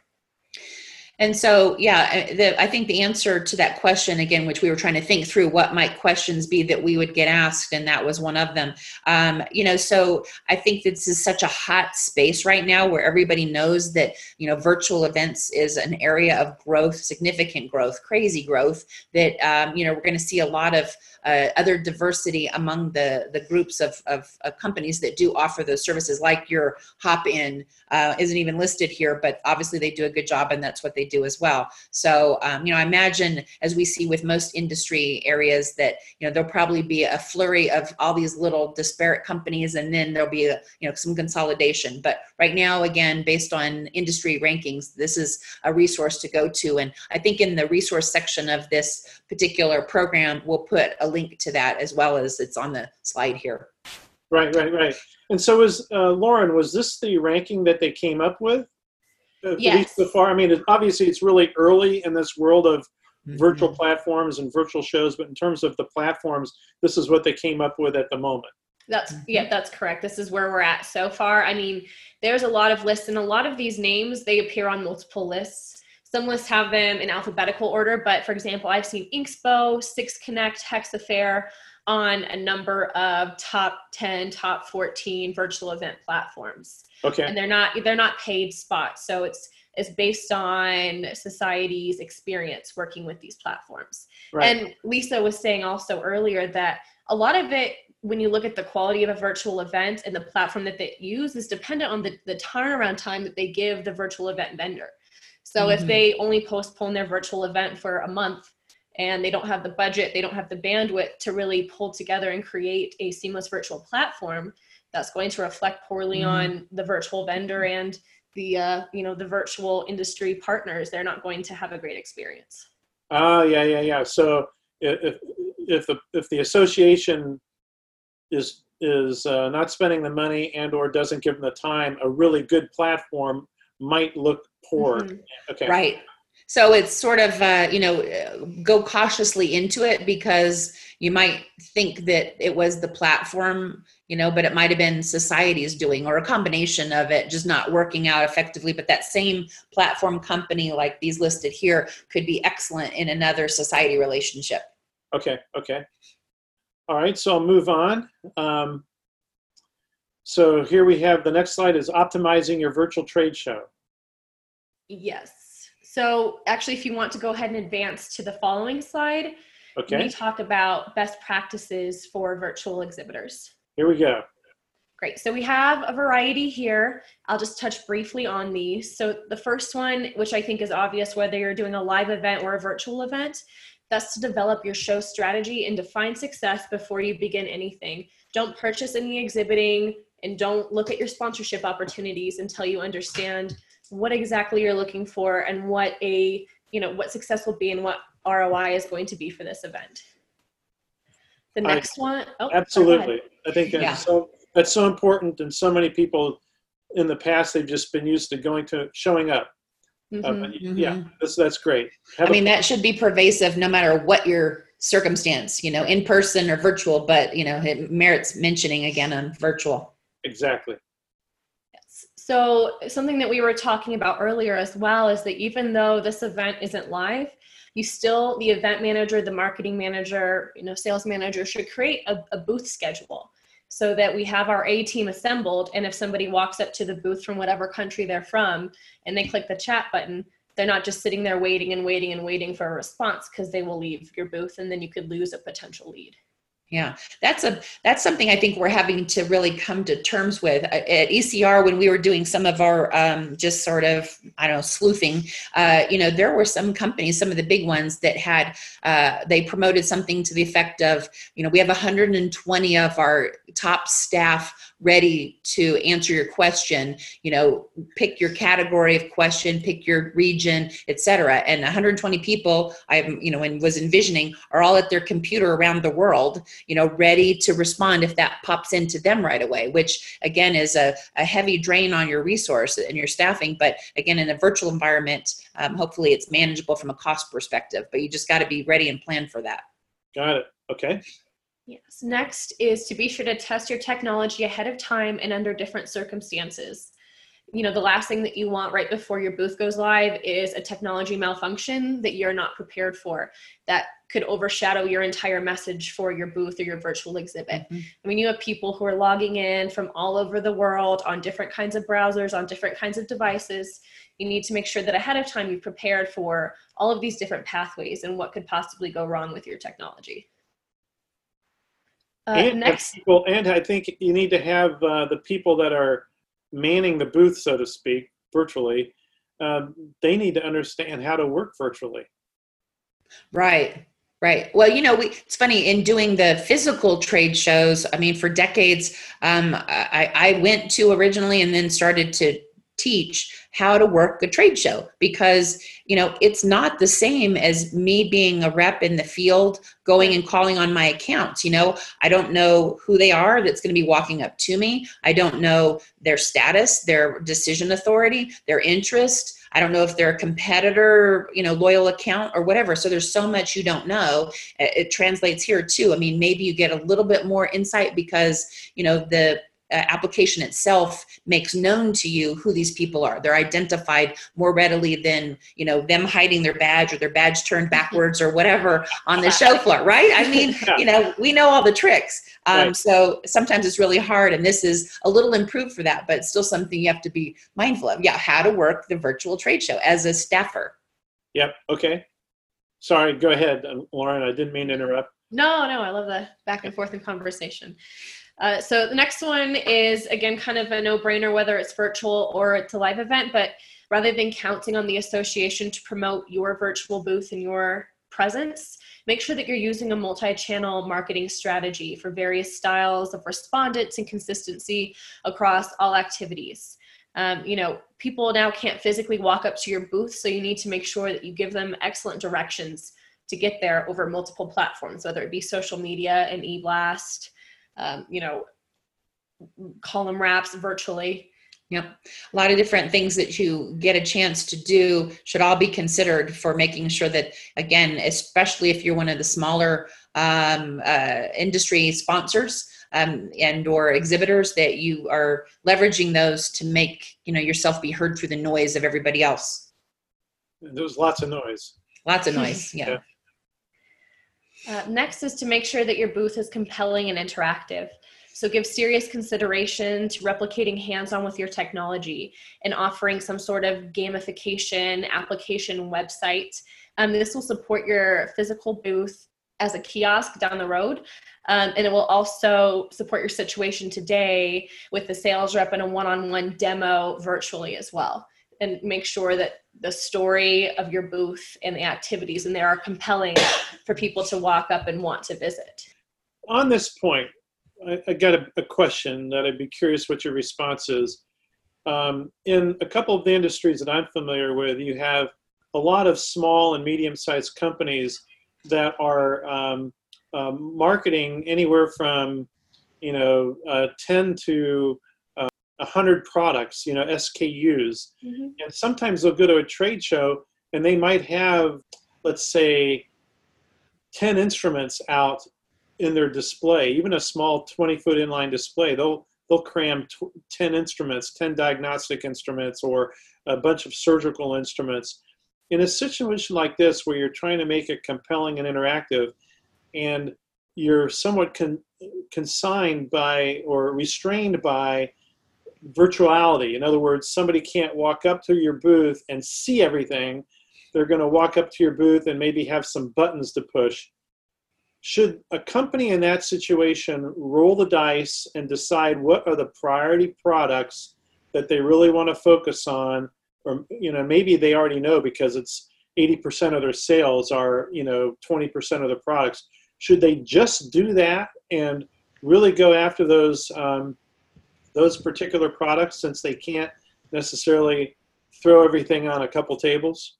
And so, yeah, the, I think the answer to that question, again, which we were trying to think through, what might questions be that we would get asked, and that was one of them. Um, you know, so I think this is such a hot space right now where everybody knows that, you know, virtual events is an area of growth, significant growth, crazy growth, that, um, you know, we're going to see a lot of uh, other diversity among the, the groups of, of, of, companies that do offer those services, like your Hopin uh, isn't even listed here, but obviously they do a good job and that's what they do as well. So, um, you know, I imagine as we see with most industry areas that, you know, there'll probably be a flurry of all these little disparate companies and then there'll be, a, you know, some consolidation. But right now, again, based on industry rankings, this is a resource to go to. And I think in the resource section of this particular program, we'll put a link to that as well as it's on the slide here. Right, right, right. And so, was uh, Lauren? Was this the ranking that they came up with? At yes. so far, I mean, obviously, it's really early in this world of mm-hmm. virtual platforms and virtual shows, but in terms of the platforms, this is what they came up with at the moment. That's mm-hmm. yeah, that's correct. This is where we're at so far. I mean, there's a lot of lists, and a lot of these names they appear on multiple lists. Some lists have them in alphabetical order, but for example, I've seen INXPO, Six Connect, Hexafair on a number of top 10, top 14 virtual event platforms. Okay. And they're not they're not paid spots. So it's it's based on society's experience working with these platforms. Right. And Lisa was saying also earlier that a lot of it when you look at the quality of a virtual event and the platform that they use is dependent on the, the turnaround time that they give the virtual event vendor. So mm-hmm. if they only postpone their virtual event for a month and they don't have the budget, they don't have the bandwidth to really pull together and create a seamless virtual platform, that's going to reflect poorly mm-hmm. on the virtual vendor and the uh, you know the virtual industry partners. They're not going to have a great experience. Ah, uh, yeah, yeah, yeah. So if if the if the association is is uh, not spending the money and or doesn't give them the time, a really good platform might look poor. Mm-hmm. Okay. Right. So it's sort of, uh, you know, go cautiously into it because you might think that it was the platform, you know, but it might have been society's doing or a combination of it just not working out effectively. But that same platform company, like these listed here, could be excellent in another society relationship. Okay. Okay. All right. So I'll move on. Um, so here we have the next slide is optimizing your virtual trade show. Yes. So actually, if you want to go ahead and advance to the following slide, okay. we talk about best practices for virtual exhibitors. Here we go. Great. So we have a variety here. I'll just touch briefly on these. So the first one, which I think is obvious whether you're doing a live event or a virtual event, that's to develop your show strategy and define success before you begin anything. Don't purchase any exhibiting and don't look at your sponsorship opportunities until you understand what exactly you're looking for and what a you know what success will be and what ROI is going to be for this event. The next I, one, oh, absolutely. I think that's yeah. so that's so important, and so many people in the past they've just been used to going to showing up. Mm-hmm, uh, mm-hmm. Yeah, that's that's great. Have I mean, a, that should be pervasive no matter what your circumstance, you know, in person or virtual. But you know, it merits mentioning again on virtual. Exactly. So, something that we were talking about earlier as well is that even though this event isn't live, you still, the event manager, the marketing manager, you know, sales manager should create a, a booth schedule so that we have our A team assembled. And if somebody walks up to the booth from whatever country they're from and they click the chat button, they're not just sitting there waiting and waiting and waiting for a response because they will leave your booth and then you could lose a potential lead yeah that's a that's something i think we're having to really come to terms with. At ecr when we were doing some of our um, just sort of i don't know sleuthing uh, you know there were some companies some of the big ones that had uh, they promoted something to the effect of you know we have 120 of our top staff ready to answer your question you know pick your category of question pick your region etc and 120 people i you know and was envisioning are all at their computer around the world you know ready to respond if that pops into them right away which again is a, a heavy drain on your resource and your staffing but again in a virtual environment um, hopefully it's manageable from a cost perspective but you just got to be ready and plan for that got it okay Yes. Next is to be sure to test your technology ahead of time and under different circumstances. You know, the last thing that you want right before your booth goes live is a technology malfunction that you're not prepared for that could overshadow your entire message for your booth or your virtual exhibit. Mm-hmm. I mean, you have people who are logging in from all over the world on different kinds of browsers, on different kinds of devices. You need to make sure that ahead of time you've prepared for all of these different pathways and what could possibly go wrong with your technology. Uh, and next, people, and I think you need to have uh, the people that are manning the booth, so to speak, virtually. Um, they need to understand how to work virtually. Right. Right. Well, you know, we, it's funny in doing the physical trade shows. I mean, for decades, um, I, I went to originally and then started to teach how to work a trade show because you know it's not the same as me being a rep in the field going and calling on my accounts you know? I don't know who they are that's going to be walking up to me. I don't know their status their decision authority their interest. I don't know if they're a competitor you know loyal account or whatever. So there's so much you don't know. It translates here too. I mean maybe you get a little bit more insight because you know the application itself makes known to you who these people are. They're identified more readily than you know them hiding their badge or their badge turned [LAUGHS] backwards or whatever on the show floor, right? I mean, [LAUGHS] you know, we know all the tricks. Um, right. So sometimes it's really hard, and this is a little improved for that, but it's still something you have to be mindful of. Yeah, how to work the virtual trade show as a staffer. Yep. Okay. Sorry. Go ahead, Lauren. I didn't mean to interrupt. No, no, I love the back and forth in conversation. Uh, so the next one is again kind of a no-brainer whether it's virtual or it's a live event, but rather than counting on the association to promote your virtual booth and your presence, make sure that you're using a multi-channel marketing strategy for various styles of respondents and consistency across all activities. Um, you know, people now can't physically walk up to your booth, so you need to make sure that you give them excellent directions to get there over multiple platforms, whether it be social media and eBlast, um, you know, column wraps virtually. Yep. A lot of different things that you get a chance to do should all be considered for making sure that, again, especially if you're one of the smaller um, uh, industry sponsors um, and or exhibitors, that you are leveraging those to make you know yourself be heard through the noise of everybody else. There's lots of noise. Lots of [LAUGHS] noise. yeah. yeah. Uh, next is to make sure that your booth is compelling and interactive. So give serious consideration to replicating hands-on with your technology and offering some sort of gamification application website. Um, this will support your physical booth as a kiosk down the road. Um, and it will also support your situation today with the sales rep and a one-on-one demo virtually as well and make sure that the story of your booth and the activities and there are compelling for people to walk up and want to visit. On this point, I, I got a, a, question that I'd be curious what your response is. Um, in a couple of the industries that I'm familiar with, you have a lot of small and medium-sized companies that are um, um, marketing anywhere from, you know, uh, 10 to 100 products, you know, SKUs. Mm-hmm. And sometimes they'll go to a trade show and they might have, let's say, 10 instruments out in their display, even a small 20 foot inline display. They'll they'll cram 10 instruments, 10 diagnostic instruments, or a bunch of surgical instruments. In a situation like this, where you're trying to make it compelling and interactive, and you're somewhat con- consigned by or restrained by virtuality. In other words, somebody can't walk up to your booth and see everything. They're going to walk up to your booth and maybe have some buttons to push. Should a company in that situation roll the dice and decide what are the priority products that they really want to focus on? Or, you know, maybe they already know because it's 80% of their sales are, you know, 20% of the products. Should they just do that and really go after those um, those particular products since they can't necessarily throw everything on a couple tables?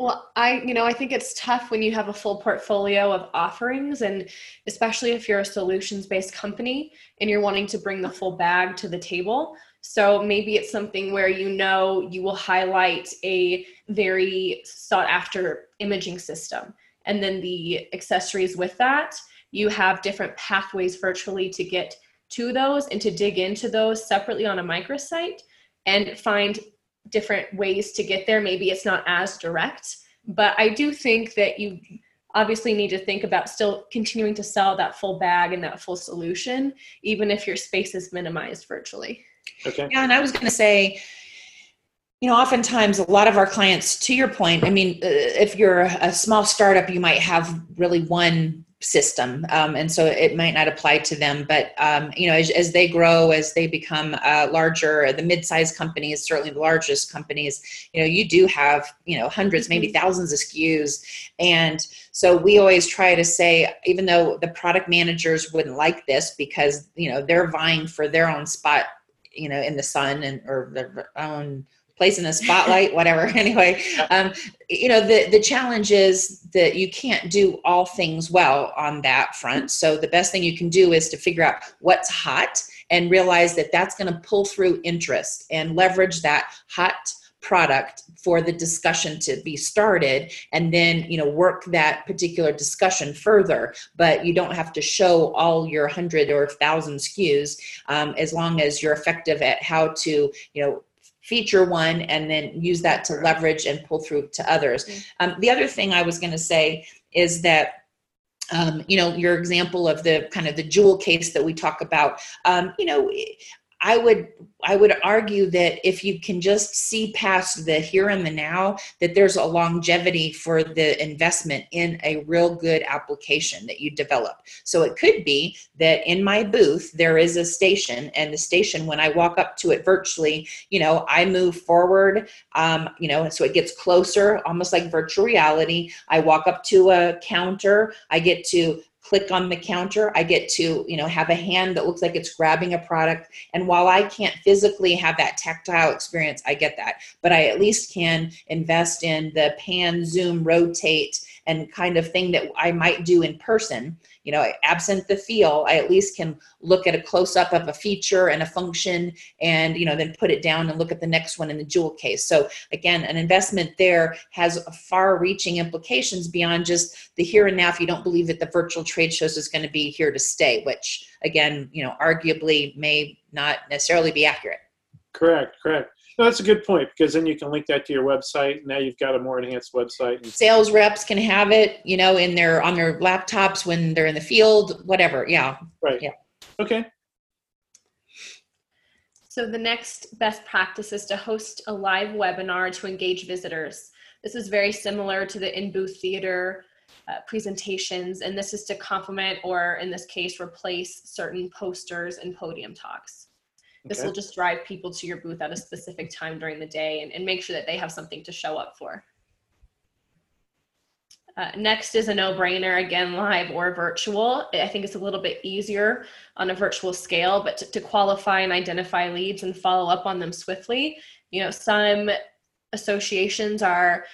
Well, I, you know, I think it's tough when you have a full portfolio of offerings and especially if you're a solutions-based company and you're wanting to bring the full bag to the table. So maybe it's something where you know you will highlight a very sought after imaging system and then the accessories with that. You have different pathways virtually to get to those and to dig into those separately on a microsite and find different ways to get there. Maybe it's not as direct, but I do think that you obviously need to think about still continuing to sell that full bag and that full solution, even if your space is minimized virtually. Okay. Yeah, and I was going to say, you know, oftentimes a lot of our clients, to your point, I mean, uh, if you're a small startup, you might have really one system um, and so it might not apply to them but um, you know as, as, they grow as they become uh, larger the mid-sized companies certainly the largest companies you know you do have you know hundreds maybe mm-hmm. thousands of skus and so we always try to say even though the product managers wouldn't like this because you know they're vying for their own spot you know in the sun and or their own place in the spotlight, whatever. [LAUGHS] Anyway, um, you know, the, the challenge is that you can't do all things well on that front. So the best thing you can do is to figure out what's hot and realize that that's going to pull through interest and leverage that hot product for the discussion to be started and then you know work that particular discussion further but you don't have to show all your hundred or thousand skus um, as long as you're effective at how to you know feature one and then use that to leverage and pull through to others. Mm-hmm. Um, the other thing I was going to say is that um, you know your example of the kind of the jewel case that we talk about um, you know I would I would argue that if you can just see past the here and the now, that there's a longevity for the investment in a real good application that you develop. So it could be that in my booth there is a station, and the station when I walk up to it virtually, you know, I move forward, um, you know, so it gets closer, almost like virtual reality. I walk up to a counter, I get to click on the counter i get to you know have a hand that looks like it's grabbing a product. And while i can't physically have that tactile experience i get that. But i at least can invest in the pan zoom rotate and kind of thing that i might do in person. You know absent the feel i at least can look at a close up of a feature and a function and you know then put it down and look at the next one in the jewel case. So again an investment there has far reaching implications beyond just the here and now if you don't believe that the virtual trade shows is going to be here to stay which again you know arguably may not necessarily be accurate. Correct correct no, that's a good point because then you can link that to your website. Now you've got a more enhanced website. Sales reps can have it, you know, in their on their laptops when they're in the field, whatever. Yeah. Right. Yeah. Okay. So the next best practice is to host a live webinar to engage visitors. This is very similar to the in-booth theater uh, presentations, and this is to complement or, in this case, replace certain posters and podium talks. This okay. will just drive people to your booth at a specific time during the day and, and make sure that they have something to show up for. Uh, next is a no-brainer, again, live or virtual. I think it's a little bit easier on a virtual scale, but to, to, qualify and identify leads and follow up on them swiftly. You know, some associations are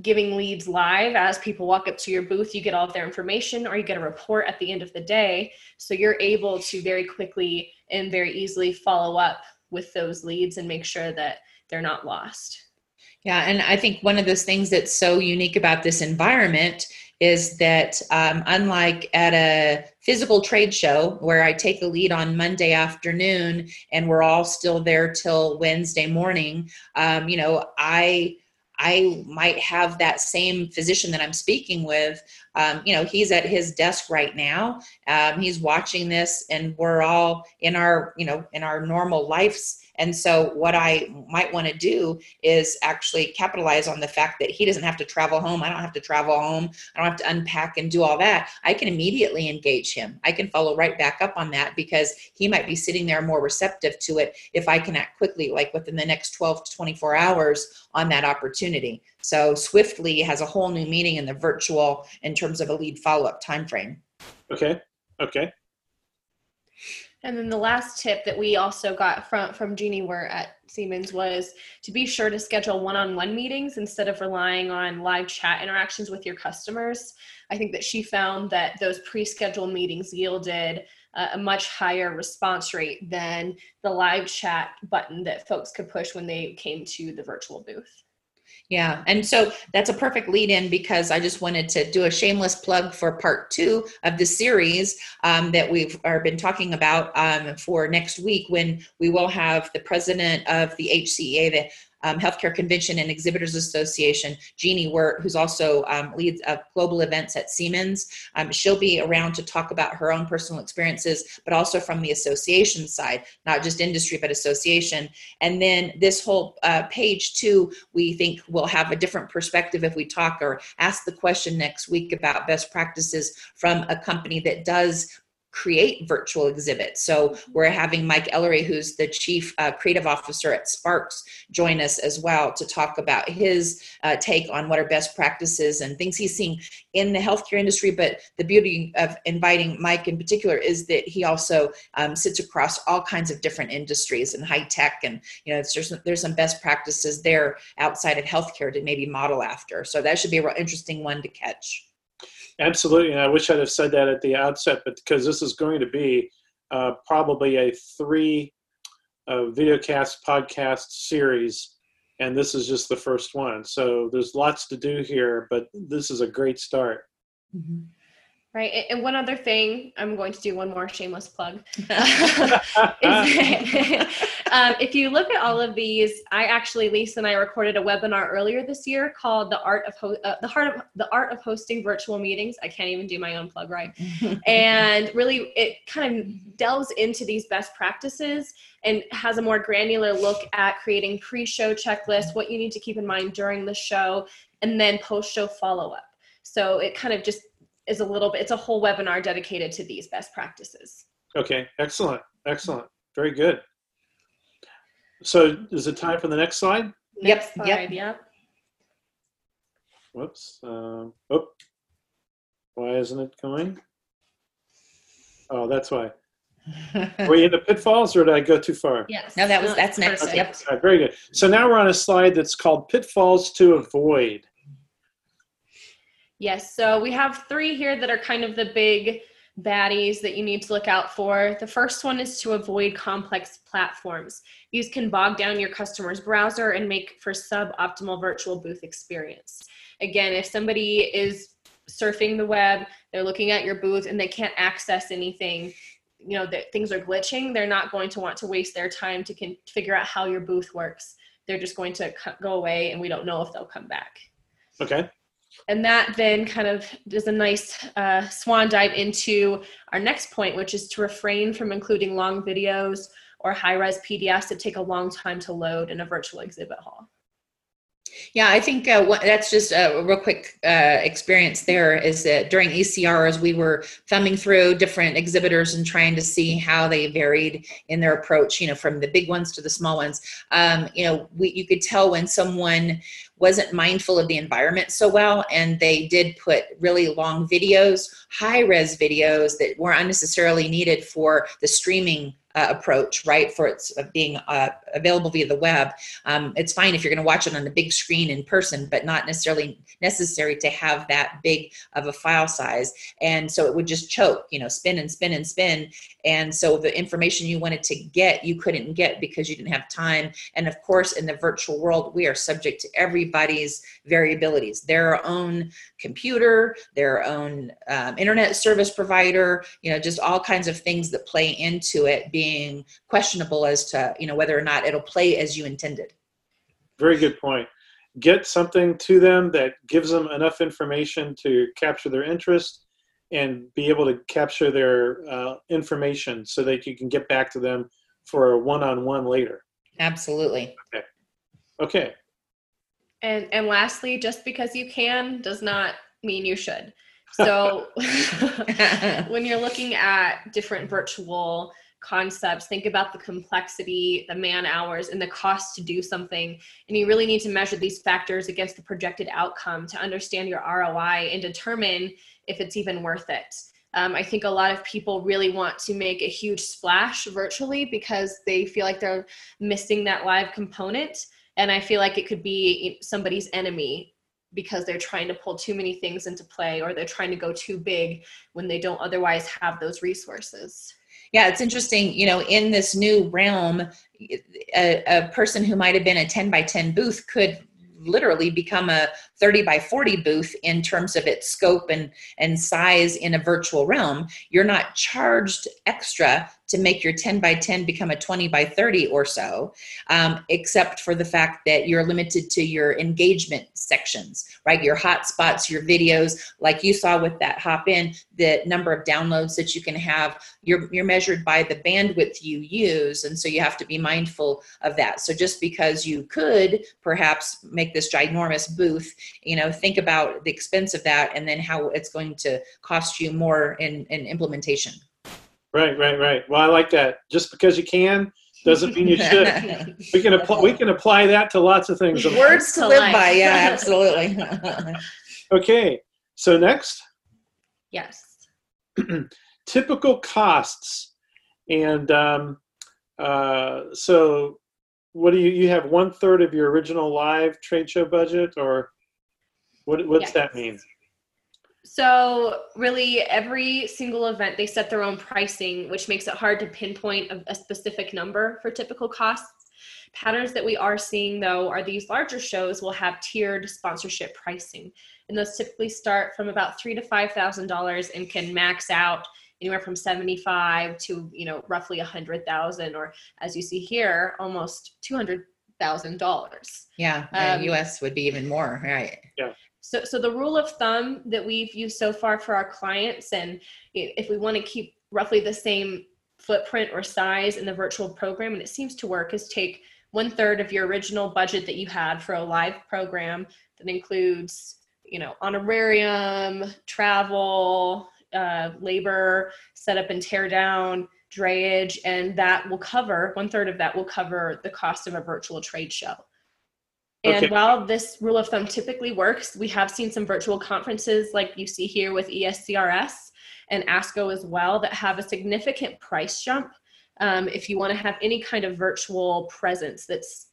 giving leads live as people walk up to your booth you get all of their information or you get a report at the end of the day so you're able to very quickly and very easily follow up with those leads and make sure that they're not lost. Yeah and i think one of those things that's so unique about this environment is that um, unlike at a physical trade show where I take a lead on Monday afternoon and we're all still there till Wednesday morning, um, you know, I I might have that same physician that I'm speaking with. Um, you know, he's at his desk right now. Um, he's watching this, and we're all in our, you know, in our normal lives and so, what I might want to do is actually capitalize on the fact that he doesn't have to travel home. I don't have to travel home. I don't have to unpack and do all that. I can immediately engage him. I can follow right back up on that because he might be sitting there more receptive to it if I can act quickly, like within the next 12 to 24 hours on that opportunity. So, swiftly has a whole new meaning in the virtual in terms of a lead follow up time frame. Okay. Okay. And then the last tip that we also got from from Jeannie Wirt at Siemens was to be sure to schedule one-on-one meetings instead of relying on live chat interactions with your customers. I think that she found that those pre-scheduled meetings yielded a much higher response rate than the live chat button that folks could push when they came to the virtual booth. Yeah, and so that's a perfect lead in because I just wanted to do a shameless plug for part two of the series um, that we've are been talking about um, for next week when we will have the president of the HCEA, the um, Healthcare Convention and Exhibitors Association, Jeannie Wirt, who's also um, leads uh, global events at Siemens. Um, she'll be around to talk about her own personal experiences, but also from the association side, not just industry, but association. And then this whole uh, page too, we think will have a different perspective if we talk or ask the question next week about best practices from a company that does create virtual exhibits. So we're having Mike Ellery, who's the chief uh, creative officer at Sparks, join us as well to talk about his uh, take on what are best practices and things he's seeing in the healthcare industry. But the beauty of inviting Mike in particular is that he also um, sits across all kinds of different industries and high tech, and you know there's there's some best practices there outside of healthcare to maybe model after. So that should be a real interesting one to catch. Absolutely, and I wish I'd have said that at the outset, but because this is going to be uh, probably a three uh, videocast podcast series, and this is just the first one. So there's lots to do here, but this is a great start. Mm-hmm. Right. And one other thing, I'm going to do one more shameless plug. [LAUGHS] [LAUGHS] um, if you look at all of these, I actually, Lisa and I recorded a webinar earlier this year called "The Art of Ho- uh, the Heart of the Art of Hosting Virtual Meetings." I can't even do my own plug right, [LAUGHS] and really, it kind of delves into these best practices and has a more granular look at creating pre-show checklists, what you need to keep in mind during the show, and then post-show follow-up. So it kind of just is a little bit it's a whole webinar dedicated to these best practices. Okay excellent excellent very good. So is it time for the next slide? Yep slide, yep yep whoops um, oh. Why isn't it going? Oh that's why. [LAUGHS] Were we in the pitfalls or did i go too far? Yes. No that was that's next perfect. yep. All right, very good. So now we're on a slide that's called pitfalls to avoid Yes, so we have three here that are kind of the big baddies that you need to look out for. The first one is to avoid complex platforms. These can bog down your customer's browser and make for suboptimal virtual booth experience. Again, if somebody is surfing the web, they're looking at your booth and they can't access anything, you know, that things are glitching, they're not going to want to waste their time to figure out how your booth works. They're just going to go away and we don't know if they'll come back. okay and that then kind of is a nice uh, swan dive into our next point, which is to refrain from including long videos or high res PDFs that take a long time to load in a virtual exhibit hall. Yeah, I think uh, what, that's just a real quick uh, experience there is that during ECR, as we were thumbing through different exhibitors and trying to see how they varied in their approach, you know, from the big ones to the small ones, um, you know, we, you could tell when someone wasn't mindful of the environment so well and they did put really long videos, high res videos that weren't unnecessarily needed for the streaming uh, approach, right? For it's uh, being uh, available via the web. Um, it's fine if you're going to watch it on the big screen in person, but not necessarily necessary to have that big of a file size. And so it would just choke, you know, spin and spin and spin. And so the information you wanted to get, you couldn't get because you didn't have time. And of course, in the virtual world, we are subject to everybody's variabilities, their own computer, their own um, internet service provider, you know, just all kinds of things that play into it being questionable as to, you know, whether or not it'll play as you intended. Very good point. Get something to them that gives them enough information to capture their interest and be able to capture their uh, information so that you can get back to them for a one-on-one later. Absolutely. Okay. Okay. And and lastly, just because you can does not mean you should. So [LAUGHS] [LAUGHS] when you're looking at different virtual concepts, think about the complexity, the man hours, and the cost to do something. And you really need to measure these factors against the projected outcome to understand your ROI and determine if it's even worth it. Um, I think a lot of people really want to make a huge splash virtually because they feel like they're missing that live component. And I feel like it could be somebody's enemy because they're trying to pull too many things into play or they're trying to go too big when they don't otherwise have those resources. Yeah, it's interesting. You know, in this new realm, a, a person who might have been a 10 by 10 booth could literally become a 30 by 40 booth in terms of its scope and, and size in a virtual realm. You're not charged extra to make your 10 by 10 become a 20 by 30 or so, um, except for the fact that you're limited to your engagement sections, right? Your hotspots, your videos, like you saw with that Hopin, the number of downloads that you can have, you're, you're measured by the bandwidth you use. And so you have to be mindful of that. So just because you could perhaps make this ginormous booth, you know, think about the expense of that and then how it's going to cost you more in, in implementation. Right, right, right. Well, I like that. Just because you can doesn't mean you should. we can apply. We can apply that to lots of things. Words to live by. Yeah, [LAUGHS] absolutely. okay. So next. Yes. [CLEARS THROAT] Typical costs, and um, uh, so what do you you have one third of your original live trade show budget, or what? What's yes. that mean? So, really, every single event, they set their own pricing, which makes it hard to pinpoint a, a, specific number for typical costs. Patterns that we are seeing, though, are these larger shows will have tiered sponsorship pricing. And those typically start from about three to five thousand dollars and can max out anywhere from 75 to you know roughly a hundred thousand or as you see here almost two hundred thousand dollars yeah um, us would be even more right yeah so, so the rule of thumb that we've used so far for our clients, and if we want to keep roughly the same footprint or size in the virtual program, and it seems to work, is take one third of your original budget that you had for a live program that includes, you know, honorarium, travel, uh, labor, setup and tear down, drayage, and that will cover one third of that will cover the cost of a virtual trade show. And okay. while this rule of thumb typically works, we have seen some virtual conferences like you see here with ESCRS and ASCO as well that have a significant price jump um, if you want to have any kind of virtual presence that's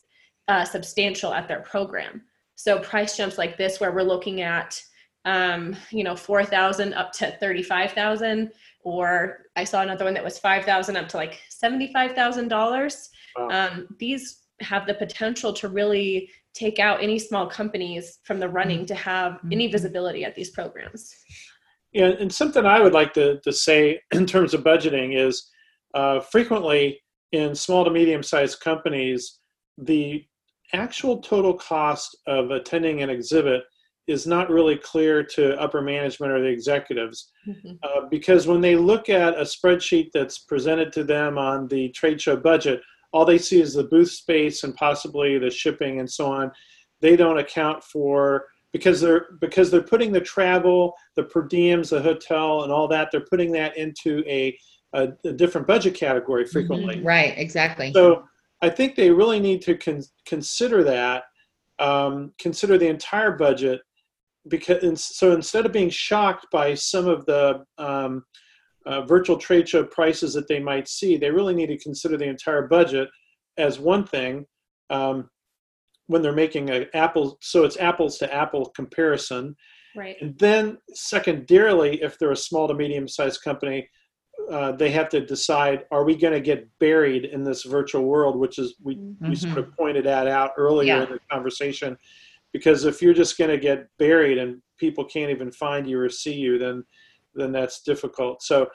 uh, substantial at their program. So price jumps like this where we're looking at um, you know 4,000 up to 35,000 or I saw another one that was 5,000 up to like $75,000. Wow. Um, these have the potential to really take out any small companies from the running to have any mm-hmm. visibility at these programs. Yeah, and something I would like to, to say [CLEARS THROAT] in terms of budgeting is uh, frequently in small to medium sized companies, the actual total cost of attending an exhibit is not really clear to upper management or the executives mm-hmm. uh, because when they look at a spreadsheet that's presented to them on the trade show budget all they see is the booth space and possibly the shipping and so on. They don't account for because they're because they're putting the travel, the per diems, the hotel, and all that. They're putting that into a a, a different budget category mm-hmm. frequently. Mm-hmm. Right. Exactly. So I think they really need to con- consider that. Um, consider the entire budget because so instead of being shocked by some of the um, uh, virtual trade show prices that they might see, they really need to consider the entire budget as one thing um, when they're making a apple. So it's apples to apple comparison. Right. And then secondarily, if they're a small to medium sized company, uh, they have to decide: Are we going to get buried in this virtual world? Which is we mm-hmm. we sort of pointed that out earlier yeah. in the conversation. Because if you're just going to get buried and people can't even find you or see you, then then that's difficult. So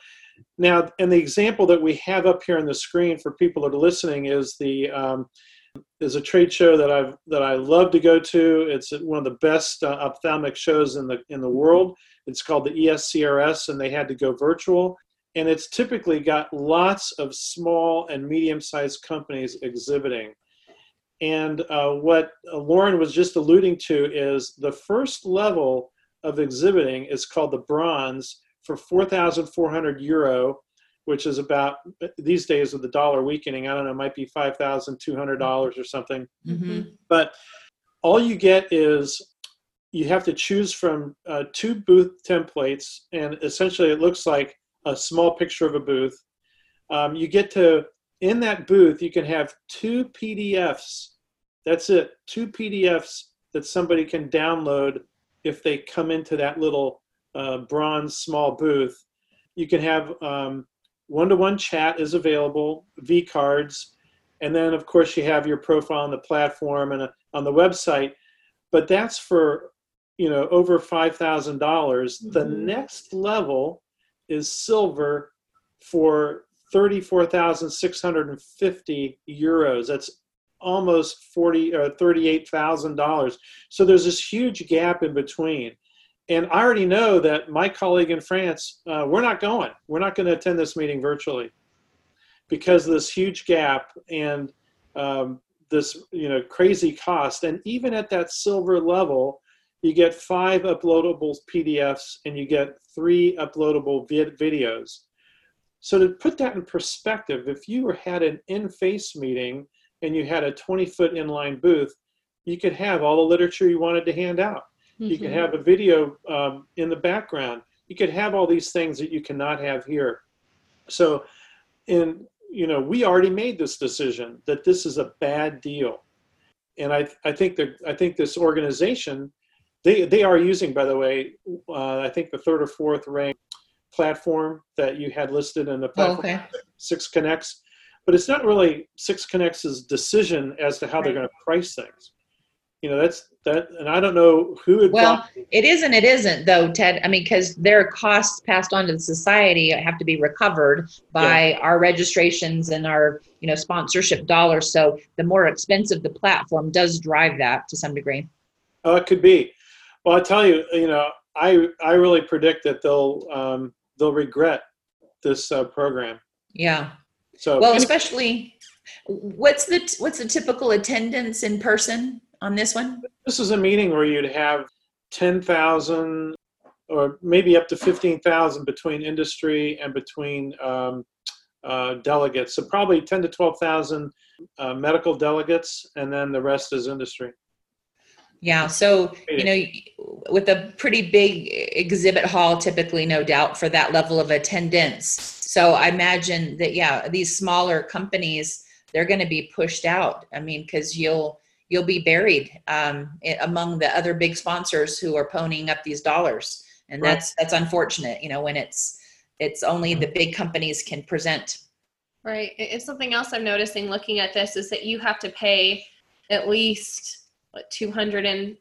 now, and the example that we have up here on the screen for people that are listening is the um, is a trade show that I've that I love to go to. It's one of the best uh, ophthalmic shows in the in the world. It's called the ESCRS, and they had to go virtual. And it's typically got lots of small and medium-sized companies exhibiting. And uh, what Lauren was just alluding to is the first level of exhibiting is called the bronze, for 4,400 euro, which is about these days with the dollar weakening, I don't know, it might be $5,200 or something. Mm-hmm. But all you get is you have to choose from uh, two booth templates, and essentially it looks like a small picture of a booth. Um, you get to in that booth, you can have two PDFs. That's it, two PDFs that somebody can download if they come into that little uh, bronze small booth. You can have one to one chat is available, V cards, and then of course you have your profile on the platform and uh, on the website. But that's for you know over five thousand dollars. The Mhm. next level is silver for thirty-four thousand six hundred and fifty euros. That's almost forty or thirty-eight thousand dollars. So there's this huge gap in between. And I already know that my colleague in France, uh, we're not going. We're not going to attend this meeting virtually because of this huge gap and um, this you know crazy cost. And even at that silver level, you get five uploadable PDFs and you get three uploadable vid- videos. So to put that in perspective, if you had an in-face meeting and you had a 20-foot inline booth, you could have all the literature you wanted to hand out. You could Mhm. have a video um, in the background. You could have all these things that you cannot have here. So, in you know, we already made this decision that this is a bad deal, and I I think that I think this organization they they are using by the way uh, I think the third or fourth rank platform that you had listed in the Oh, platform okay. 6Connex, but it's not really 6Connex' decision as to how they're going to price things. You know, that's that, and I don't know who. Well, it isn't. It isn't though, Ted. I mean, because their costs passed on to the society have to be recovered by our registrations and our, you know, sponsorship dollars. So the more expensive the platform does drive that to some degree. Oh, it could be. Well, I tell you, you know, I I really predict that they'll um, they'll regret this uh, program. Yeah. So Well, especially, what's the what's the typical attendance in person on this one? this is a meeting where you'd have ten thousand or maybe up to fifteen thousand between industry and between um, uh, delegates. So probably ten to twelve thousand uh, medical delegates, and then the rest is industry. Yeah, so you know, with a pretty big exhibit hall, typically, no doubt, for that level of attendance. So I imagine that yeah, these smaller companies they're going to be pushed out. I mean, because you'll you'll be buried um, among the other big sponsors who are ponying up these dollars, and Right. that's that's unfortunate. You know, when it's it's only the big companies can present. Right. And and something else I'm noticing looking at this is that you have to pay at least what 200 and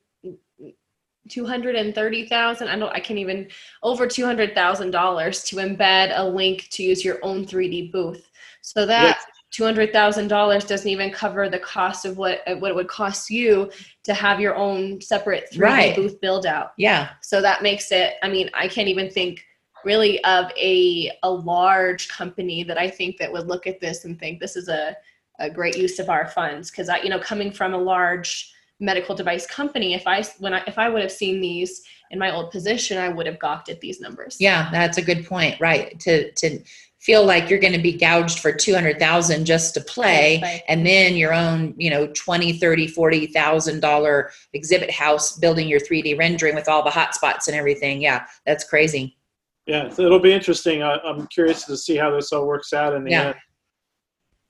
230,000 I don't I can't even over $200,000 to embed a link to use your own 3D booth. So that $200,000 doesn't even cover the cost of what what it would cost you to have your own separate 3D Right. booth build out. Yeah, So that makes it, I mean, I can't even think really of a a large company that I think that would look at this and think this is a, a great use of our funds. Cause I, you know, coming from a large medical device company, if I when I if I would have seen these in my old position, I would have gawked at these numbers. Yeah, that's a good point. Right. To to feel like you're going to be gouged for 200,000 just to play Right. and then your own, you know, 20, 30, 40,000 dollar exhibit house building your 3D rendering with all the hotspots and everything. Yeah, that's crazy. Yeah, it'll be interesting. I, I'm curious to see how this all works out in the Yeah. end.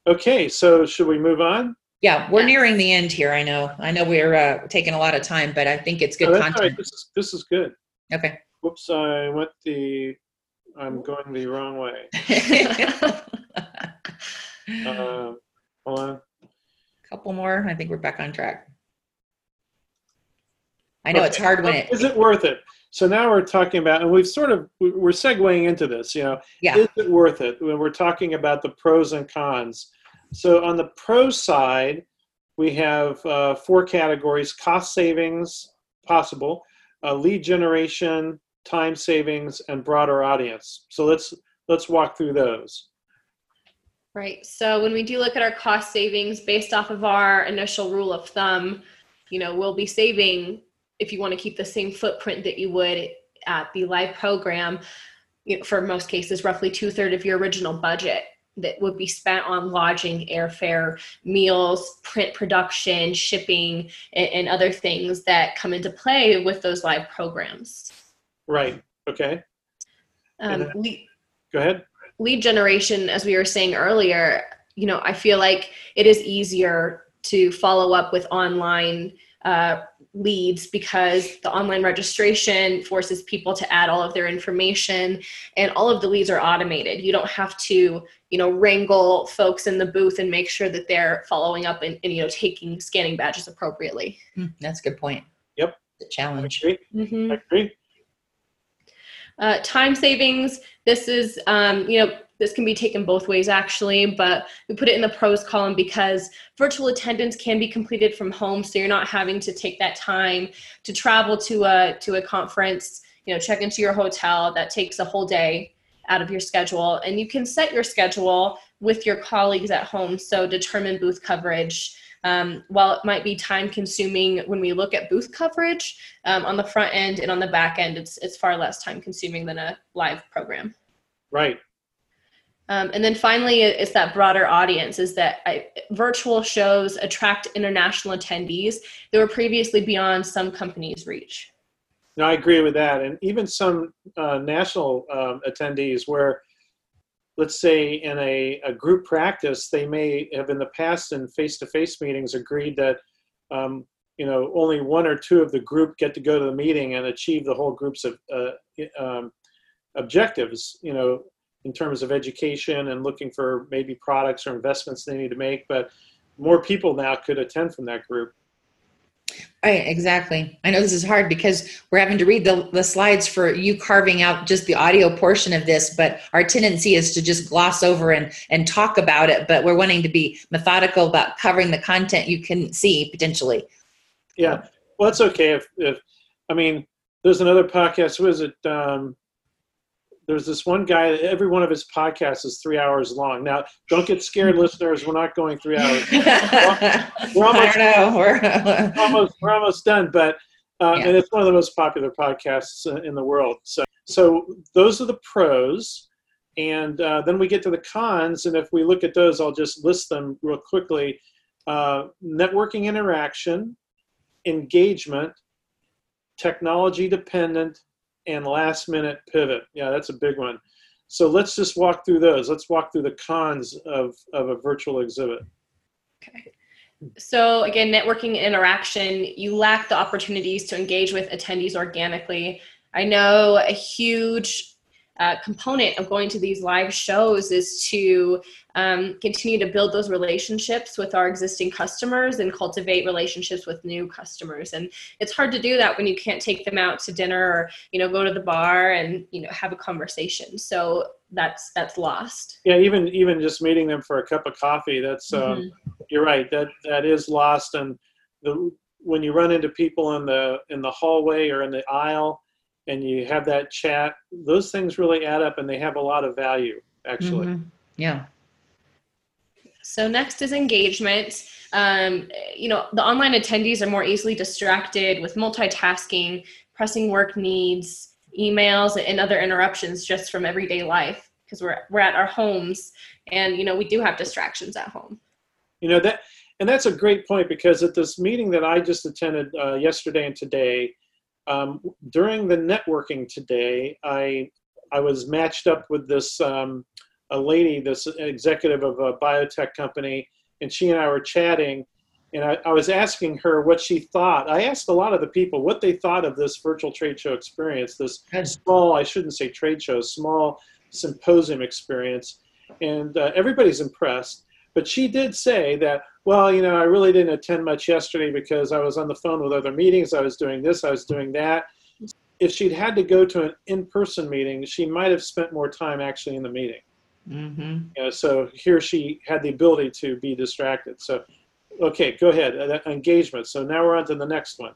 Okay, so should we move on? Yeah, we're nearing the end here. I know. I know we're uh, taking a lot of time, but I think it's good Oh, that's all right. This is this is good. Okay. Whoops, I went the. I'm going the wrong way. [LAUGHS] Uh, hold on. Couple more. I think we're back on track. I know it's hard when it. Is it worth it? So now we're talking about, and we've sort of we're segueing into this. You know, Yeah. is it worth it? When we're talking about the pros and cons. So on the pro side, we have uh, four categories: cost savings, possible, uh, lead generation, time savings, and broader audience. So let's let's walk through those. Right. So when we do look at our cost savings based off of our initial rule of thumb, you know, we'll be saving if you want to keep the same footprint that you would at the live program, you know, for most cases, roughly two thirds of your original budget. that would be spent on lodging, airfare, meals, print production, shipping, and, and other things that come into play with those live programs. Right. Okay. Um, lead, Go ahead. lead generation, as we were saying earlier, you know, I feel like it is easier to follow up with online uh, leads because the online registration forces people to add all of their information and all of the leads are automated you don't have to you know wrangle folks in the booth and make sure that they're following up and, and you know taking scanning badges appropriately Hmm, That's a good point. Yep. The I challenge. agree. mm-hmm. I agree. Uh, time savings. This is, um, you know, this can be taken both ways actually, but we put it in the pros column because virtual attendance can be completed from home, so you're not having to take that time to travel to a to a conference. You know, check into your hotel. That takes a whole day out of your schedule, and you can set your schedule with your colleagues at home. So determine booth coverage. Um, while it might be time consuming when we look at booth coverage um, on the front end and on the back end, it's, it's far less time consuming than a live program. Right. Um, and then finally, it's that broader audience is that I, virtual shows attract international attendees that were previously beyond some companies' reach. No, I agree with that. And even some uh, national um, attendees where, let's say in a, a group practice, they may have in the past in face-to-face meetings agreed that, um, you know, only one or two of the group get to go to the meeting and achieve the whole group's of, uh, um, objectives, you know, in terms of education and looking for maybe products or investments they need to make. But more people now could attend from that group. Right, exactly. I know this is hard because we're having to read the, the slides for you carving out just the audio portion of this, but our tendency is to just gloss over and, and talk about it, but we're wanting to be methodical about covering the content you can see potentially. Yeah, well, it's okay if, if I mean, there's another podcast. What is it? Um, there's this one guy. Every one of his podcasts is three hours long. Now, don't get scared, listeners. We're not going three hours. [LAUGHS] We're almost, I don't know. We're, almost, we're almost done. But uh, Yeah. and it's one of the most popular podcasts uh, in the world. So, so those are the pros. And uh, then we get to the cons, and if we look at those, I'll just list them real quickly. Uh, networking interaction, engagement, technology dependent, and last minute pivot. Yeah, that's a big one. So let's just walk through those. Let's walk through the cons of, of a virtual exhibit. Okay. So again, networking interaction, you lack the opportunities to engage with attendees organically. I know a huge uh, component of going to these live shows is to um, continue to build those relationships with our existing customers and cultivate relationships with new customers. And it's hard to do that when you can't take them out to dinner or you know go to the bar and you know have a conversation. So that's that's lost. Yeah, even even just meeting them for a cup of coffee. That's um, Mhm. you're right. That that is lost. And the when you run into people in the in the hallway or in the aisle, and you have that chat, those things really add up, and they have a lot of value. Actually, Mhm. Yeah. So next is engagement. Um, you know, the online attendees are more easily distracted with multitasking, pressing work needs, emails, and other interruptions just from everyday life because we're we're at our homes, and you know we do have distractions at home. you know that, and that's a great point because at this meeting that I just attended uh, yesterday and today, um, during the networking today, I I was matched up with this um, a lady, this executive of a biotech company, and she and I were chatting, and I, I was asking her what she thought. I asked a lot of the people what they thought of this virtual trade show experience, this small, I shouldn't say trade show, small symposium experience, and uh, everybody's impressed. But she did say that, well, you know, I really didn't attend much yesterday because I was on the phone with other meetings. I was doing this, I was doing that. If she'd had to go to an in-person meeting, she might have spent more time actually in the meeting. hmm You know, so here she had the ability to be distracted. So, okay, go ahead. Uh, engagement. So now we're on to the next one.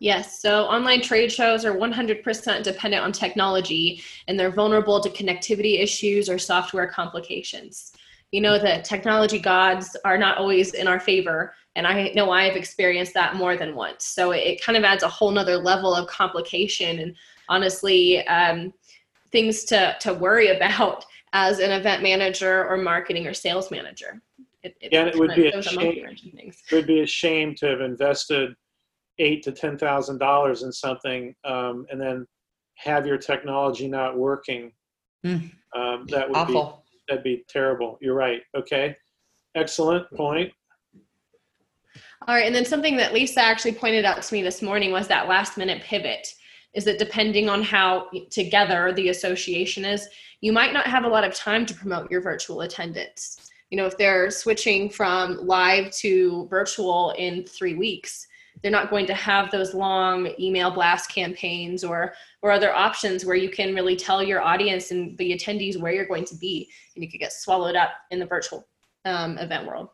Yes, so online trade shows are 100% dependent on technology and they're vulnerable to connectivity issues or software complications. You know, the technology gods are not always in our favor, and I know I have experienced that more than once. So it, it kind of adds a whole nother level of complication. And honestly, um, things to to worry [LAUGHS] about as an event manager or marketing or sales manager. It, it yeah, it would be a shame. It would be a shame to have invested eight to ten thousand dollars in something um, and then have your technology not working. Mm. Um, that would Awful. be that'd be terrible. You're right. Okay, excellent point. All right, and then something that Lisa actually pointed out to me this morning was that last minute pivot. Is that depending on how together the association is, you might not have a lot of time to promote your virtual attendance. You know, if they're switching from live to virtual in three weeks, they're not going to have those long email blast campaigns or or other options where you can really tell your audience and the attendees where you're going to be and you could get swallowed up in the virtual um, event world.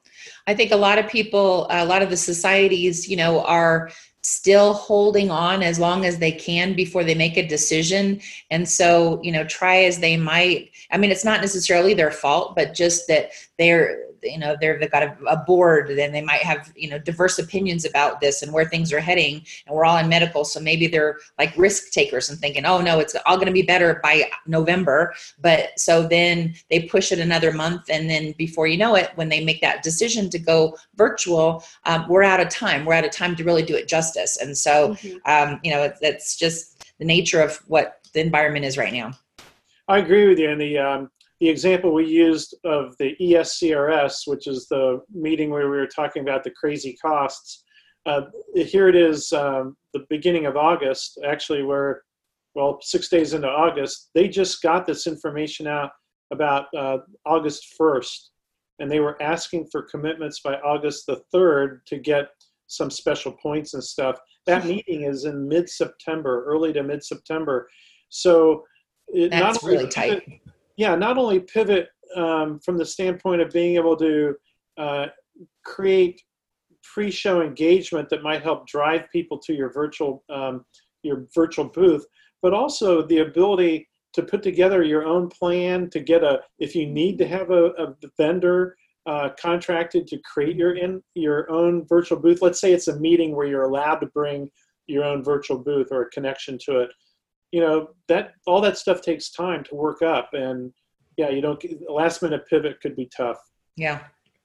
I think a lot of people a lot of the societies you know are still holding on as long as they can before they make a decision. And so you know try as they might i mean it's not necessarily their fault but just that they're you know they're they've got a, a board then they might have you know diverse opinions about this and where things are heading and we're all in medical so maybe they're like risk takers and thinking oh no it's all going to be better by november but so then they push it another month and then before you know it when they make that decision to go virtual um, we're out of time we're out of time to really do it justice and so mm-hmm. um, you know it's, it's just the nature of what the environment is right now I agree with you. And the um, the example we used of the ESCRS, which is the meeting where we were talking about the crazy costs, uh, here it is, um, the beginning of August, actually, where, well, six days into August, they just got this information out about uh, August 1st, and they were asking for commitments by August the 3rd to get some special points and stuff. That [LAUGHS] meeting is in mid September, early to mid September. So, it That's really tight yeah, not only pivot um, from the standpoint of being able to uh, create pre-show engagement that might help drive people to your virtual um, your virtual booth, but also the ability to put together your own plan to get a if you need to have a, a vendor uh, contracted to create your in your own virtual booth. Let's say it's a meeting where you're allowed to bring your own virtual booth or a connection to it you know that all that stuff takes time to work up and yeah you don't last minute pivot could be tough. Yeah.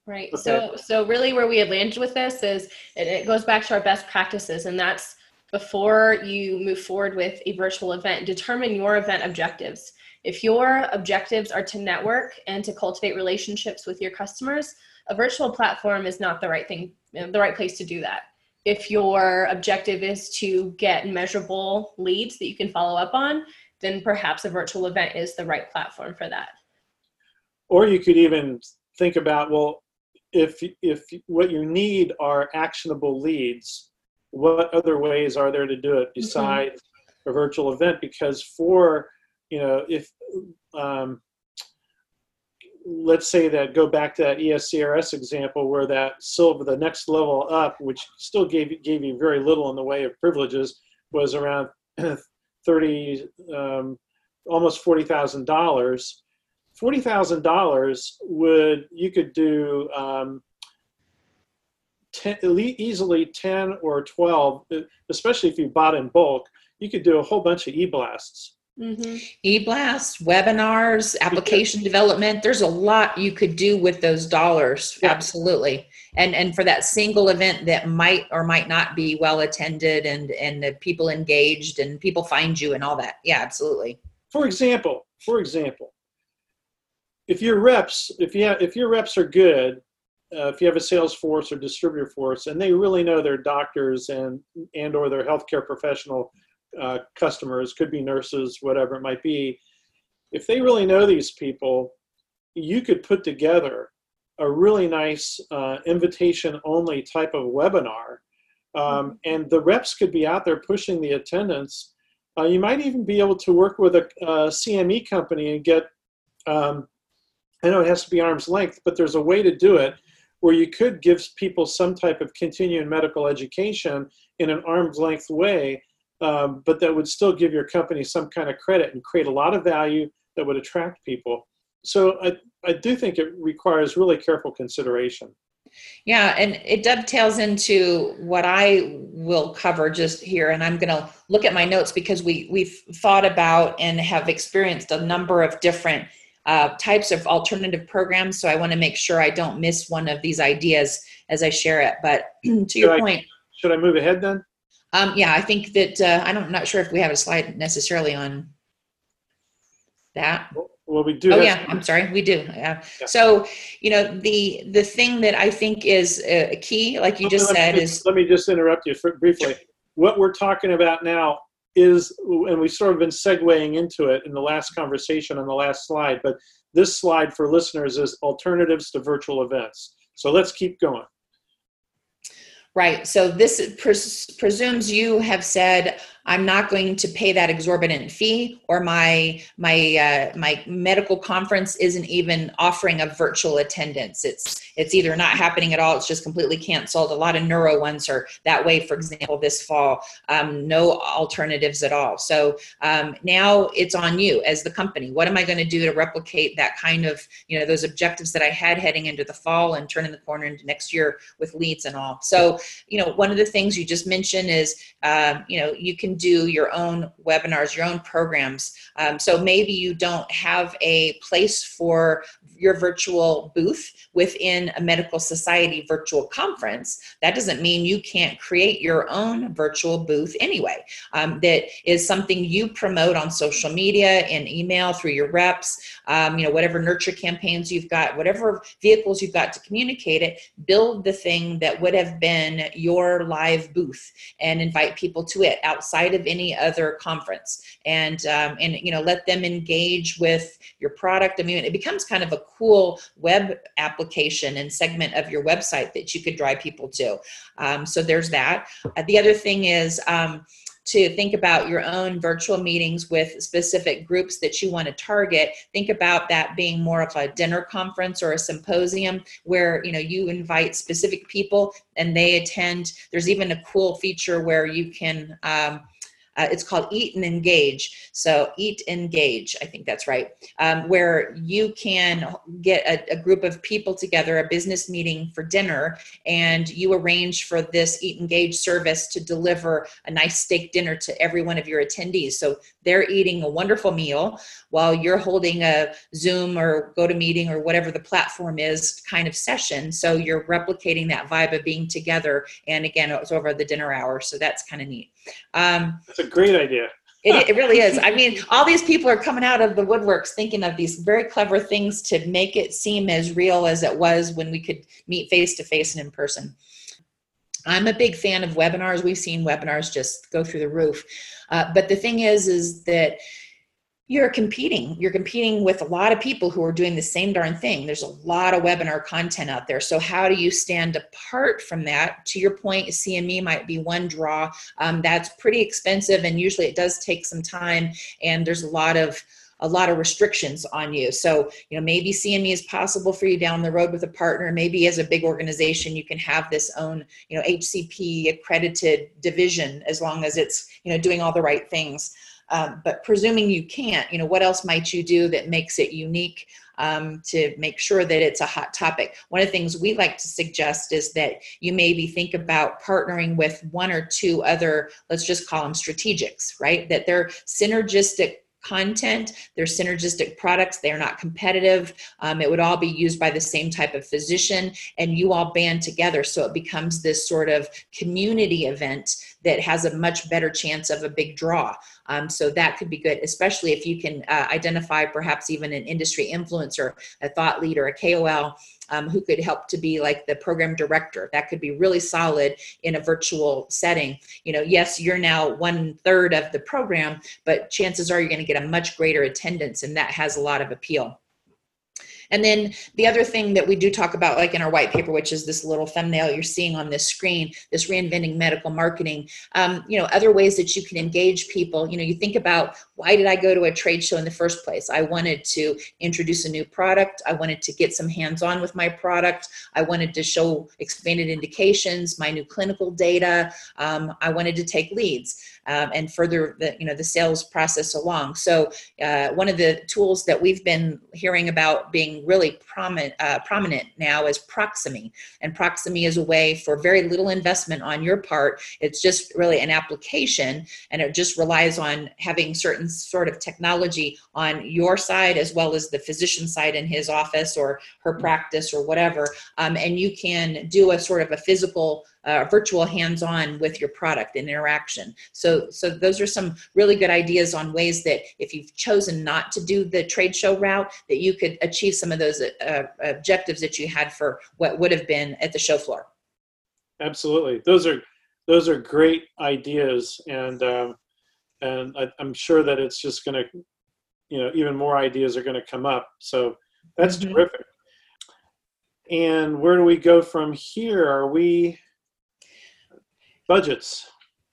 Right. Okay. so so really where we had landed with this is it, it goes back to our best practices and that's before you move forward with a virtual event determine your event objectives. If your objectives are to network and to cultivate relationships with your customers a virtual platform is not the right thing the right place to do that if your objective is to get measurable leads that you can follow up on, then perhaps a virtual event is the right platform for that. Or you could even think about well, if if what you need are actionable leads, what other ways are there to do it mm-hmm. besides mm-hmm. a virtual event? Because for you know if um, let's say that go back to that ESCRS example where that silver, the next level up, which still gave gave you very little in the way of privileges, was around [CLEARS THROAT] thirty, um, almost forty thousand dollars. Forty thousand dollars would you could do um, ten, easily ten or twelve, especially if you bought in bulk. You could do a whole bunch of e-blasts Mm-hmm. E-blast, webinars, application development. There's a lot you could do with those dollars. Yeah. Absolutely. And and for that single event that might or might not be well attended and and the people engaged and people find you and all that. Yeah, absolutely. For example, for example, if your reps, if you have, if your reps are good, uh, if you have a sales force or distributor force, and they really know their doctors and and or their healthcare professional uh, customers, could be nurses, whatever it might be, if they really know these people, you could put together a really nice uh, invitation only type of webinar. Um, mm-hmm. and the reps could be out there pushing the attendance. Uh, you might even be able to work with a, a CME company and get, um, I know it has to be arm's length, but there's a way to do it where you could give people some type of continuing medical education in an arm's length way um, but that would still give your company some kind of credit and create a lot of value that would attract people. So I, I do think it requires really careful consideration. Yeah, and it dovetails into what I will cover just here, and I'm going to look at my notes because we we've thought about and have experienced a number of different uh, types of alternative programs. So I want to make sure I don't miss one of these ideas as I share it. But [CLEARS THROAT] to your Should I- point, Should I move ahead then? Um, yeah, I think that uh, I don't, I'm not sure if we have a slide necessarily on that. Well, we do. Oh yeah, I'm sorry, we do. Yeah. Yeah. So you know the the thing that I think is a key, like you just Let said, is Let me just interrupt you for, briefly. What we're talking about now is, and we've sort of been segueing into it in the last conversation on the last slide, but this slide for listeners is alternatives to virtual events. So let's keep going. Right. So this pres- presumes you have said, "I'm not going to pay that exorbitant fee," or my my uh, my medical conference isn't even offering a virtual attendance. It's it's either not happening at all. It's just completely canceled. A lot of neuro ones are that way. For example, this fall, um, no alternatives at all. So um, now it's on you as the company. What am I going to do to replicate that kind of you know those objectives that I had heading into the fall and turning the corner into next year with leads and all. So you know, one of the things you just mentioned is, um, you know, you can do your own webinars, your own programs. Um, so maybe you don't have a place for your virtual booth within a medical society virtual conference. That doesn't mean you can't create your own virtual booth anyway. Um, that is something you promote on social media and email through your reps, um, you know, whatever nurture campaigns you've got, whatever vehicles you've got to communicate it, build the thing that would have been your live booth and invite people to it outside of any other conference. And um, and you know let them engage with your product. I mean it becomes kind of a cool web application and segment of your website that you could drive people to. Um, so there's that. Uh, the other thing is um, to think about your own virtual meetings with specific groups that you want to target. Think about that being more of a dinner conference or a symposium where you know you invite specific people and they attend. There's even a cool feature where you can um, uh, it's called Eat and Engage. So, Eat Engage, I think that's right, um, where you can get a, a, group of people together, a business meeting for dinner, and you arrange for this Eat Engage service to deliver a nice steak dinner to every one of your attendees. So, they're eating a wonderful meal while you're holding a Zoom or GoToMeeting or whatever the platform is kind of session. So, you're replicating that vibe of being together. And again, it was over the dinner hour. So, that's kind of neat. Um, That's a great idea. it, it really is. I mean, [LAUGHS] all these people are coming out of the woodworks thinking of these very clever things to make it seem as real as it was when we could meet face to face and in person. I'm a big fan of webinars. We've seen webinars just go through the roof. Uh, but the thing is, is that you're competing. You're competing with a lot of people who are doing the same darn thing. There's a lot of webinar content out there. So, how do you stand apart from that? To your point, CME might be one draw. Um, that's pretty expensive, and usually it does take some time, and there's a lot of a lot of restrictions on you. So, you know, maybe CME is possible for you down the road with a partner. Maybe as a big organization, you can have this own, you know, HCP accredited division as long as it's, you know, doing all the right things. Um, but presuming you can't, you know, what else might you do that makes it unique um, to make sure that it's a hot topic? One of the things we like to suggest is that you maybe think about partnering with one or two other, let's just call them strategics, right? That they're synergistic content they're synergistic products they're not competitive um, it would all be used by the same type of physician and you all band together so it becomes this sort of community event that has a much better chance of a big draw um, so that could be good especially if you can uh, identify perhaps even an industry influencer a thought leader a kol um, who could help to be like the program director. That could be really solid in a virtual setting. You know, yes, you're now one third of the program, but chances are you're going to get a much greater attendance, and that has a lot of appeal. And then the other thing that we do talk about, like in our white paper, which is this little thumbnail you're seeing on this screen, this reinventing medical marketing, um, you know, other ways that you can engage people. You know, you think about why did I go to a trade show in the first place? I wanted to introduce a new product. I wanted to get some hands on with my product. I wanted to show expanded indications, my new clinical data. Um, I wanted to take leads. um, and further the you know the sales process along. So uh, one of the tools that we've been hearing about being really prominent uh, prominent now is Proximie, and Proximie is a way for very little investment on your part. It's just really an application, and it just relies on having certain sort of technology on your side as well as the physician side in his office or her practice or whatever, um, and you can do a sort of a physical uh, virtual hands-on with your product and interaction. So, so those are some really good ideas on ways that if you've chosen not to do the trade show route, that you could achieve some of those uh, objectives that you had for what would have been at the show floor. Absolutely, those are those are great ideas, and um, and I, I'm sure that it's just going to, you know, even more ideas are going to come up. So that's mm-hmm. terrific. And where do we go from here? Are we budgets.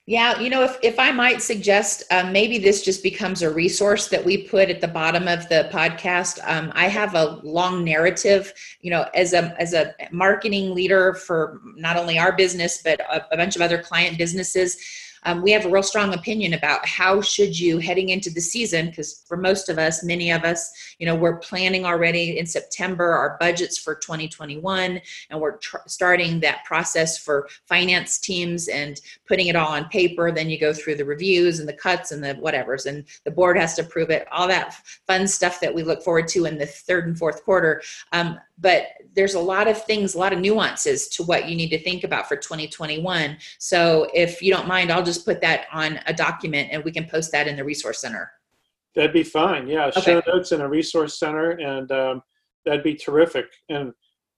Yeah, you know, if, if I might suggest, um, maybe this just becomes a resource that we put at the bottom of the podcast. Um, I have a long narrative, you know, as a as a marketing leader for not only our business but a, a bunch of other client businesses um, we have a real strong opinion about how should you heading into the season because for most of us many of us you know we're planning already in september our budgets for 2021 and we're tr- starting that process for finance teams and putting it all on paper. Then you go through the reviews and the cuts and the whatevers and the board has to approve it. All that fun stuff that we look forward to in the third and fourth quarter. Um, but there's a lot of things, a lot of nuances to what you need to think about for 2021. So if you don't mind, I'll just put that on a document and we can post that in the resource center. That'd be fine. Yeah, okay. show notes in a resource center, and um, that'd be terrific. And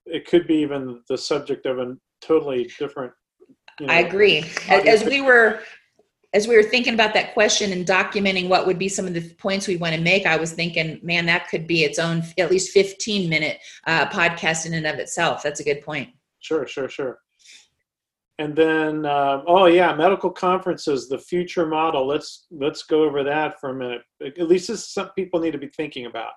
it could be even the subject of a totally different. You know, I agree. As we were as we were thinking about that question and documenting what would be some of the points we want to make, I was thinking, man, that could be its own at least 15 minute uh, podcast in and of itself. That's a good point. Sure, sure, sure. And then, uh, oh yeah, medical conferences, the future model. Let's let's go over that for a minute. At least this is something people need to be thinking about.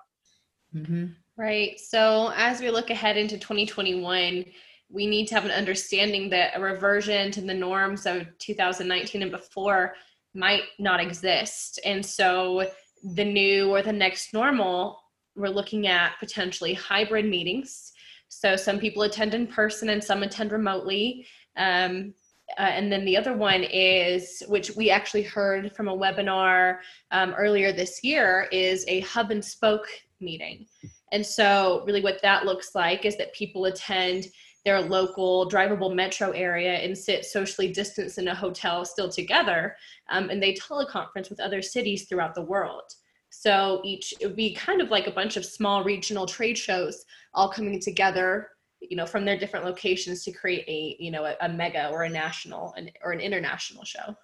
Mm-hmm. Right. So as we look ahead into 2021 we need to have an understanding that a reversion to the norms of 2019 and before might not exist. And so the new or the next normal, we're looking at potentially hybrid meetings. So some people attend in person and some attend remotely. Um, uh, and then the other one is, which we actually heard from a webinar um, earlier this year, is a hub and spoke meeting. And so, really, what that looks like is that people attend their local drivable metro area and sit socially distanced in a hotel still together um, and they teleconference with other cities throughout the world. So each it would be kind of like a bunch of small regional trade shows all coming together you know from their different locations to create a you know a, a mega or a national an, or an international show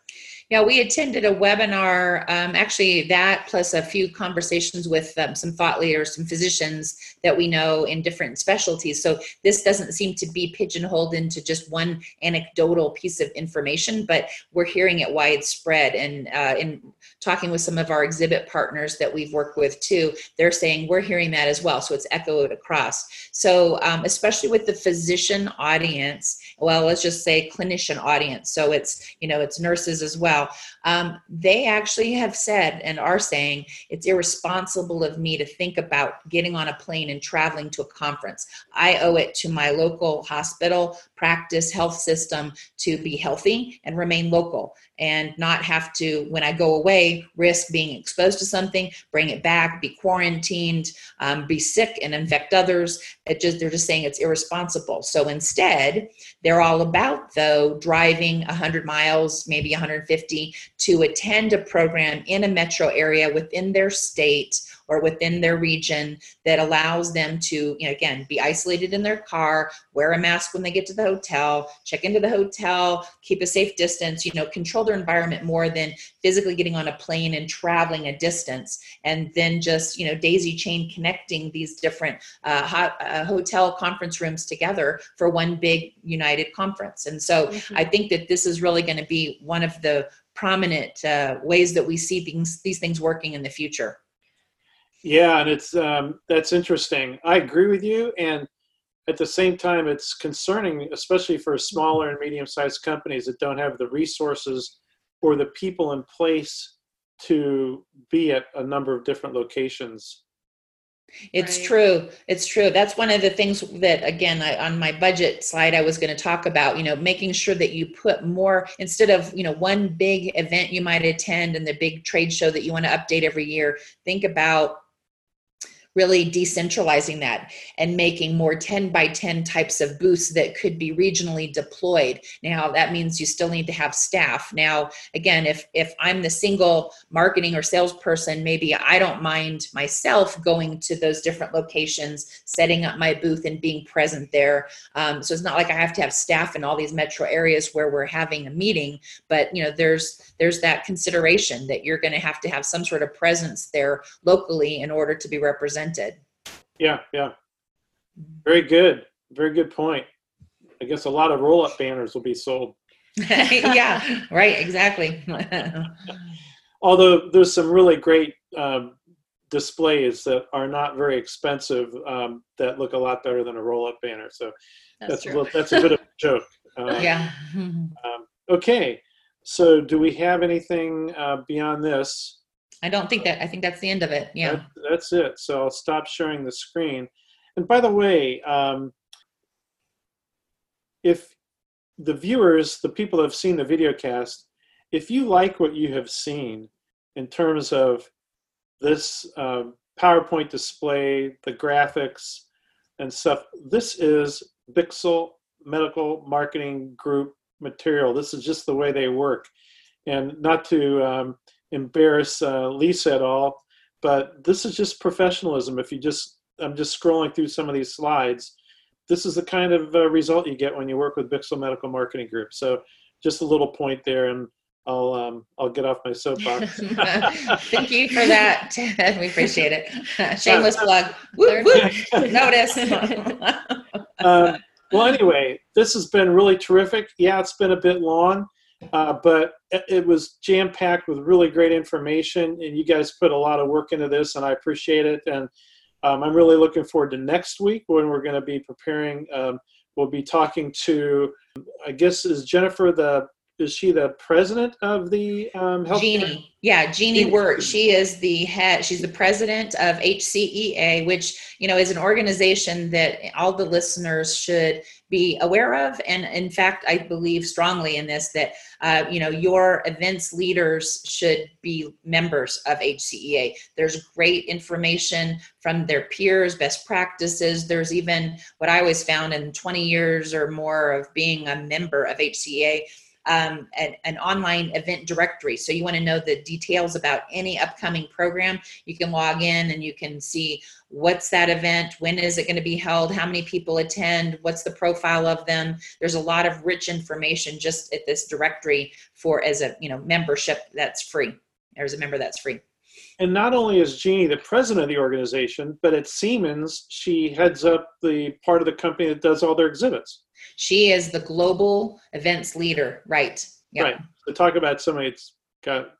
yeah we attended a webinar um, actually that plus a few conversations with um, some thought leaders some physicians that we know in different specialties. So this doesn't seem to be pigeonholed into just one anecdotal piece of information but we're hearing it widespread. And uh, in talking with some of our exhibit partners that we've worked with too they're saying we're hearing that as well so it's echoed across. So um, especially with the physician audience well let's just say clinician audience. So it's you know it's nurses as well um, they actually have said and are saying it's irresponsible of me to think about getting on a plane and traveling to a conference. I owe it to my local hospital practice health system to be healthy and remain local and not have to, when I go away, risk being exposed to something, bring it back, be quarantined, um, be sick and infect others. It just they're just saying it's irresponsible. So instead, they're all about though driving 100 miles, maybe 150 to attend a program in a metro area within their state or within their region that allows them to, you know, again, be isolated in their car, wear a mask when they get to the hotel, check into the hotel, keep a safe distance, you know, control their environment more than physically getting on a plane and traveling a distance and then just, you know, daisy chain connecting these different uh, hot, uh, hotel conference rooms together for one big united conference. And so mm-hmm. I think that this is really going to be one of the prominent uh, ways that we see things these things working in the future yeah, and it's um, that's interesting. I agree with you, and at the same time, it's concerning, especially for smaller and medium-sized companies that don't have the resources or the people in place to be at a number of different locations. It's Right. true. It's true. That's one of the things that, again, I, on my budget slide, I was going to talk about, you know, making sure that you put more, instead of, you know, one big event you might attend and the big trade show that you want to update every year, think about really decentralizing that and making more 10 by 10 types of booths that could be regionally deployed. Now that means you still need to have staff. Now again if if i'm the single marketing or salesperson maybe i don't mind myself going to those different locations setting up my booth and being present there. Um, so it's not like i have to have staff in all these metro areas where we're having a meeting but you know there's there's that consideration that you're going to have to have some sort of presence there locally in order to be represented Yeah, yeah. Very good. Very good point. I guess a lot of roll up banners will be sold. [LAUGHS] [LAUGHS] yeah right exactly [LAUGHS] Although there's some really great um, displays that are not very expensive um, that look a lot better than a roll up banner. So that's, a, little, that's a bit of a joke. Uh, yeah Um, okay. So do we have anything uh, beyond this? I don't think that i think that's the end of it yeah That- that's it. So I'll stop sharing the screen. And by the way, um, if the viewers, the people that have seen the video cast, if you like what you have seen in terms of this um, PowerPoint display, the graphics, and stuff, this is Bixel Medical Marketing Group material. This is just the way they work. And not to um, embarrass uh, Lisa at all, but this is just professionalism. If you just, I'm just scrolling through some of these slides. This is the kind of uh, result you get when you work with Bixel Medical Marketing Group. So just a little point there, and I'll um, I'll get off my soapbox. [LAUGHS] [LAUGHS] thank you for that [LAUGHS] we appreciate it shameless plug Whoop, whoop. notice um, well, anyway, this has been really terrific. Yeah, it's been a bit long, uh, but it, was jam packed with really great information, and you guys put a lot of work into this, and I appreciate it. And um, I'm really looking forward to next week when we're going to be preparing. Um, we'll be talking to, I guess, is Jennifer the is she the president of the um, health? Jeannie. Yeah, Jeannie Jeannie. Wirt. She is the head, she's the president of HCEA, which, you know, is an organization that all the listeners should be aware of. And in fact, I believe strongly in this that, uh, you know, your events leaders should be members of HCEA. There's great information from their peers, best practices. There's even what I always found in 20 years or more of being a member of HCEA um, an, an online event directory. So you want to know the details about any upcoming program. You can log in and you can see what's that event, when is it going to be held, how many people attend, what's the profile of them. There's a lot of rich information just at this directory for as a you know membership that's free. There's a member that's free. And not only is Jeannie the president of the organization, but at Siemens, she heads up the part of the company that does all their exhibits. She is the global events leader, right? Yeah. Right. So talk about somebody that's got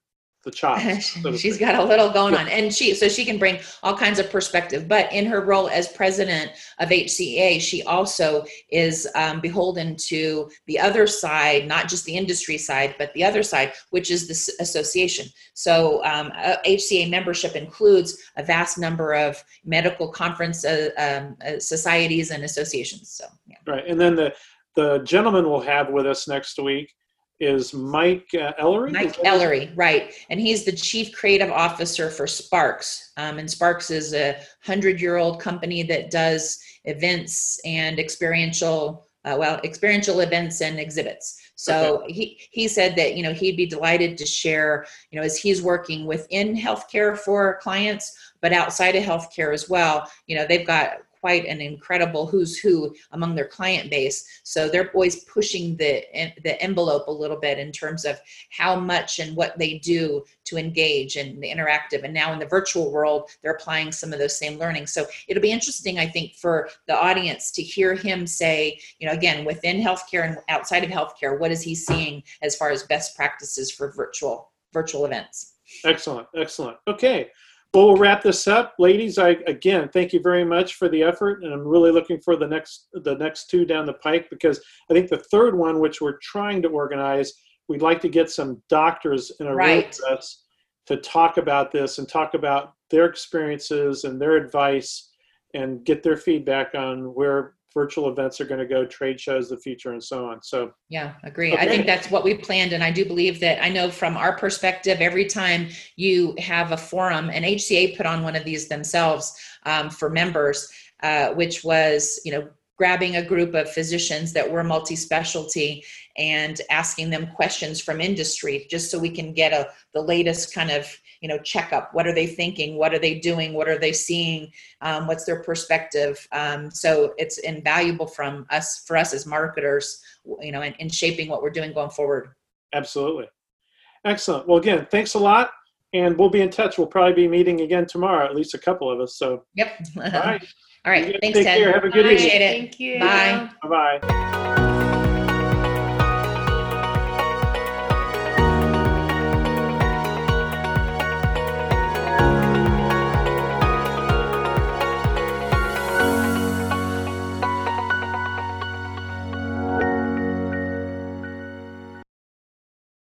the chops. [LAUGHS] so she's got a little going on and she so she can bring all kinds of perspective but in her role as president of hca she also is um, beholden to the other side not just the industry side but the other side which is the association so um, uh, hca membership includes a vast number of medical conference uh, um, uh, societies and associations so yeah Right. And then the the gentleman we'll have with us next week is Mike uh, Ellery. Mike Ellery, right. And he's the chief creative officer for Sparks. Um, and Sparks is a hundred year old company that does events and experiential, uh, well, experiential events and exhibits. So he, he said that, you know, he'd be delighted to share, you know, as he's working within healthcare for clients, but outside of healthcare as well. You know, they've got quite an incredible who's who among their client base. So they're always pushing the the envelope a little bit in terms of how much and what they do to engage in the interactive. And now in the virtual world, they're applying some of those same learnings. So it'll be interesting, I think, for the audience to hear him say, you know, again, within healthcare and outside of healthcare, what is he seeing as far as best practices for virtual virtual events? Excellent. Excellent. Okay. Well, we'll wrap this up, ladies. I again thank you very much for the effort, and I'm really looking for the next the next two down the pike because I think the third one, which we're trying to organize, we'd like to get some doctors in a room with us to talk about this and talk about their experiences and their advice and get their feedback on where virtual events are going to go, trade shows, the future, and so on. So Yeah, agree. I think that's what we planned. And I do believe that I know from our perspective, every time you have a forum, and HCA put on one of these themselves um, for members, uh, which was, you know, grabbing a group of physicians that were multi-specialty and asking them questions from industry just so we can get a the latest kind of you know checkup what are they thinking what are they doing what are they seeing um, what's their perspective um, so it's invaluable from us for us as marketers you know in, in shaping what we're doing going forward absolutely. Excellent. Well, again, thanks a lot. And we'll be in touch. We'll probably be meeting again tomorrow, at least a couple of us. So, yep [LAUGHS] all right. all right thanks take ted care. Have a good Bye. evening. Appreciate it. Thank you. Bye. Bye bye.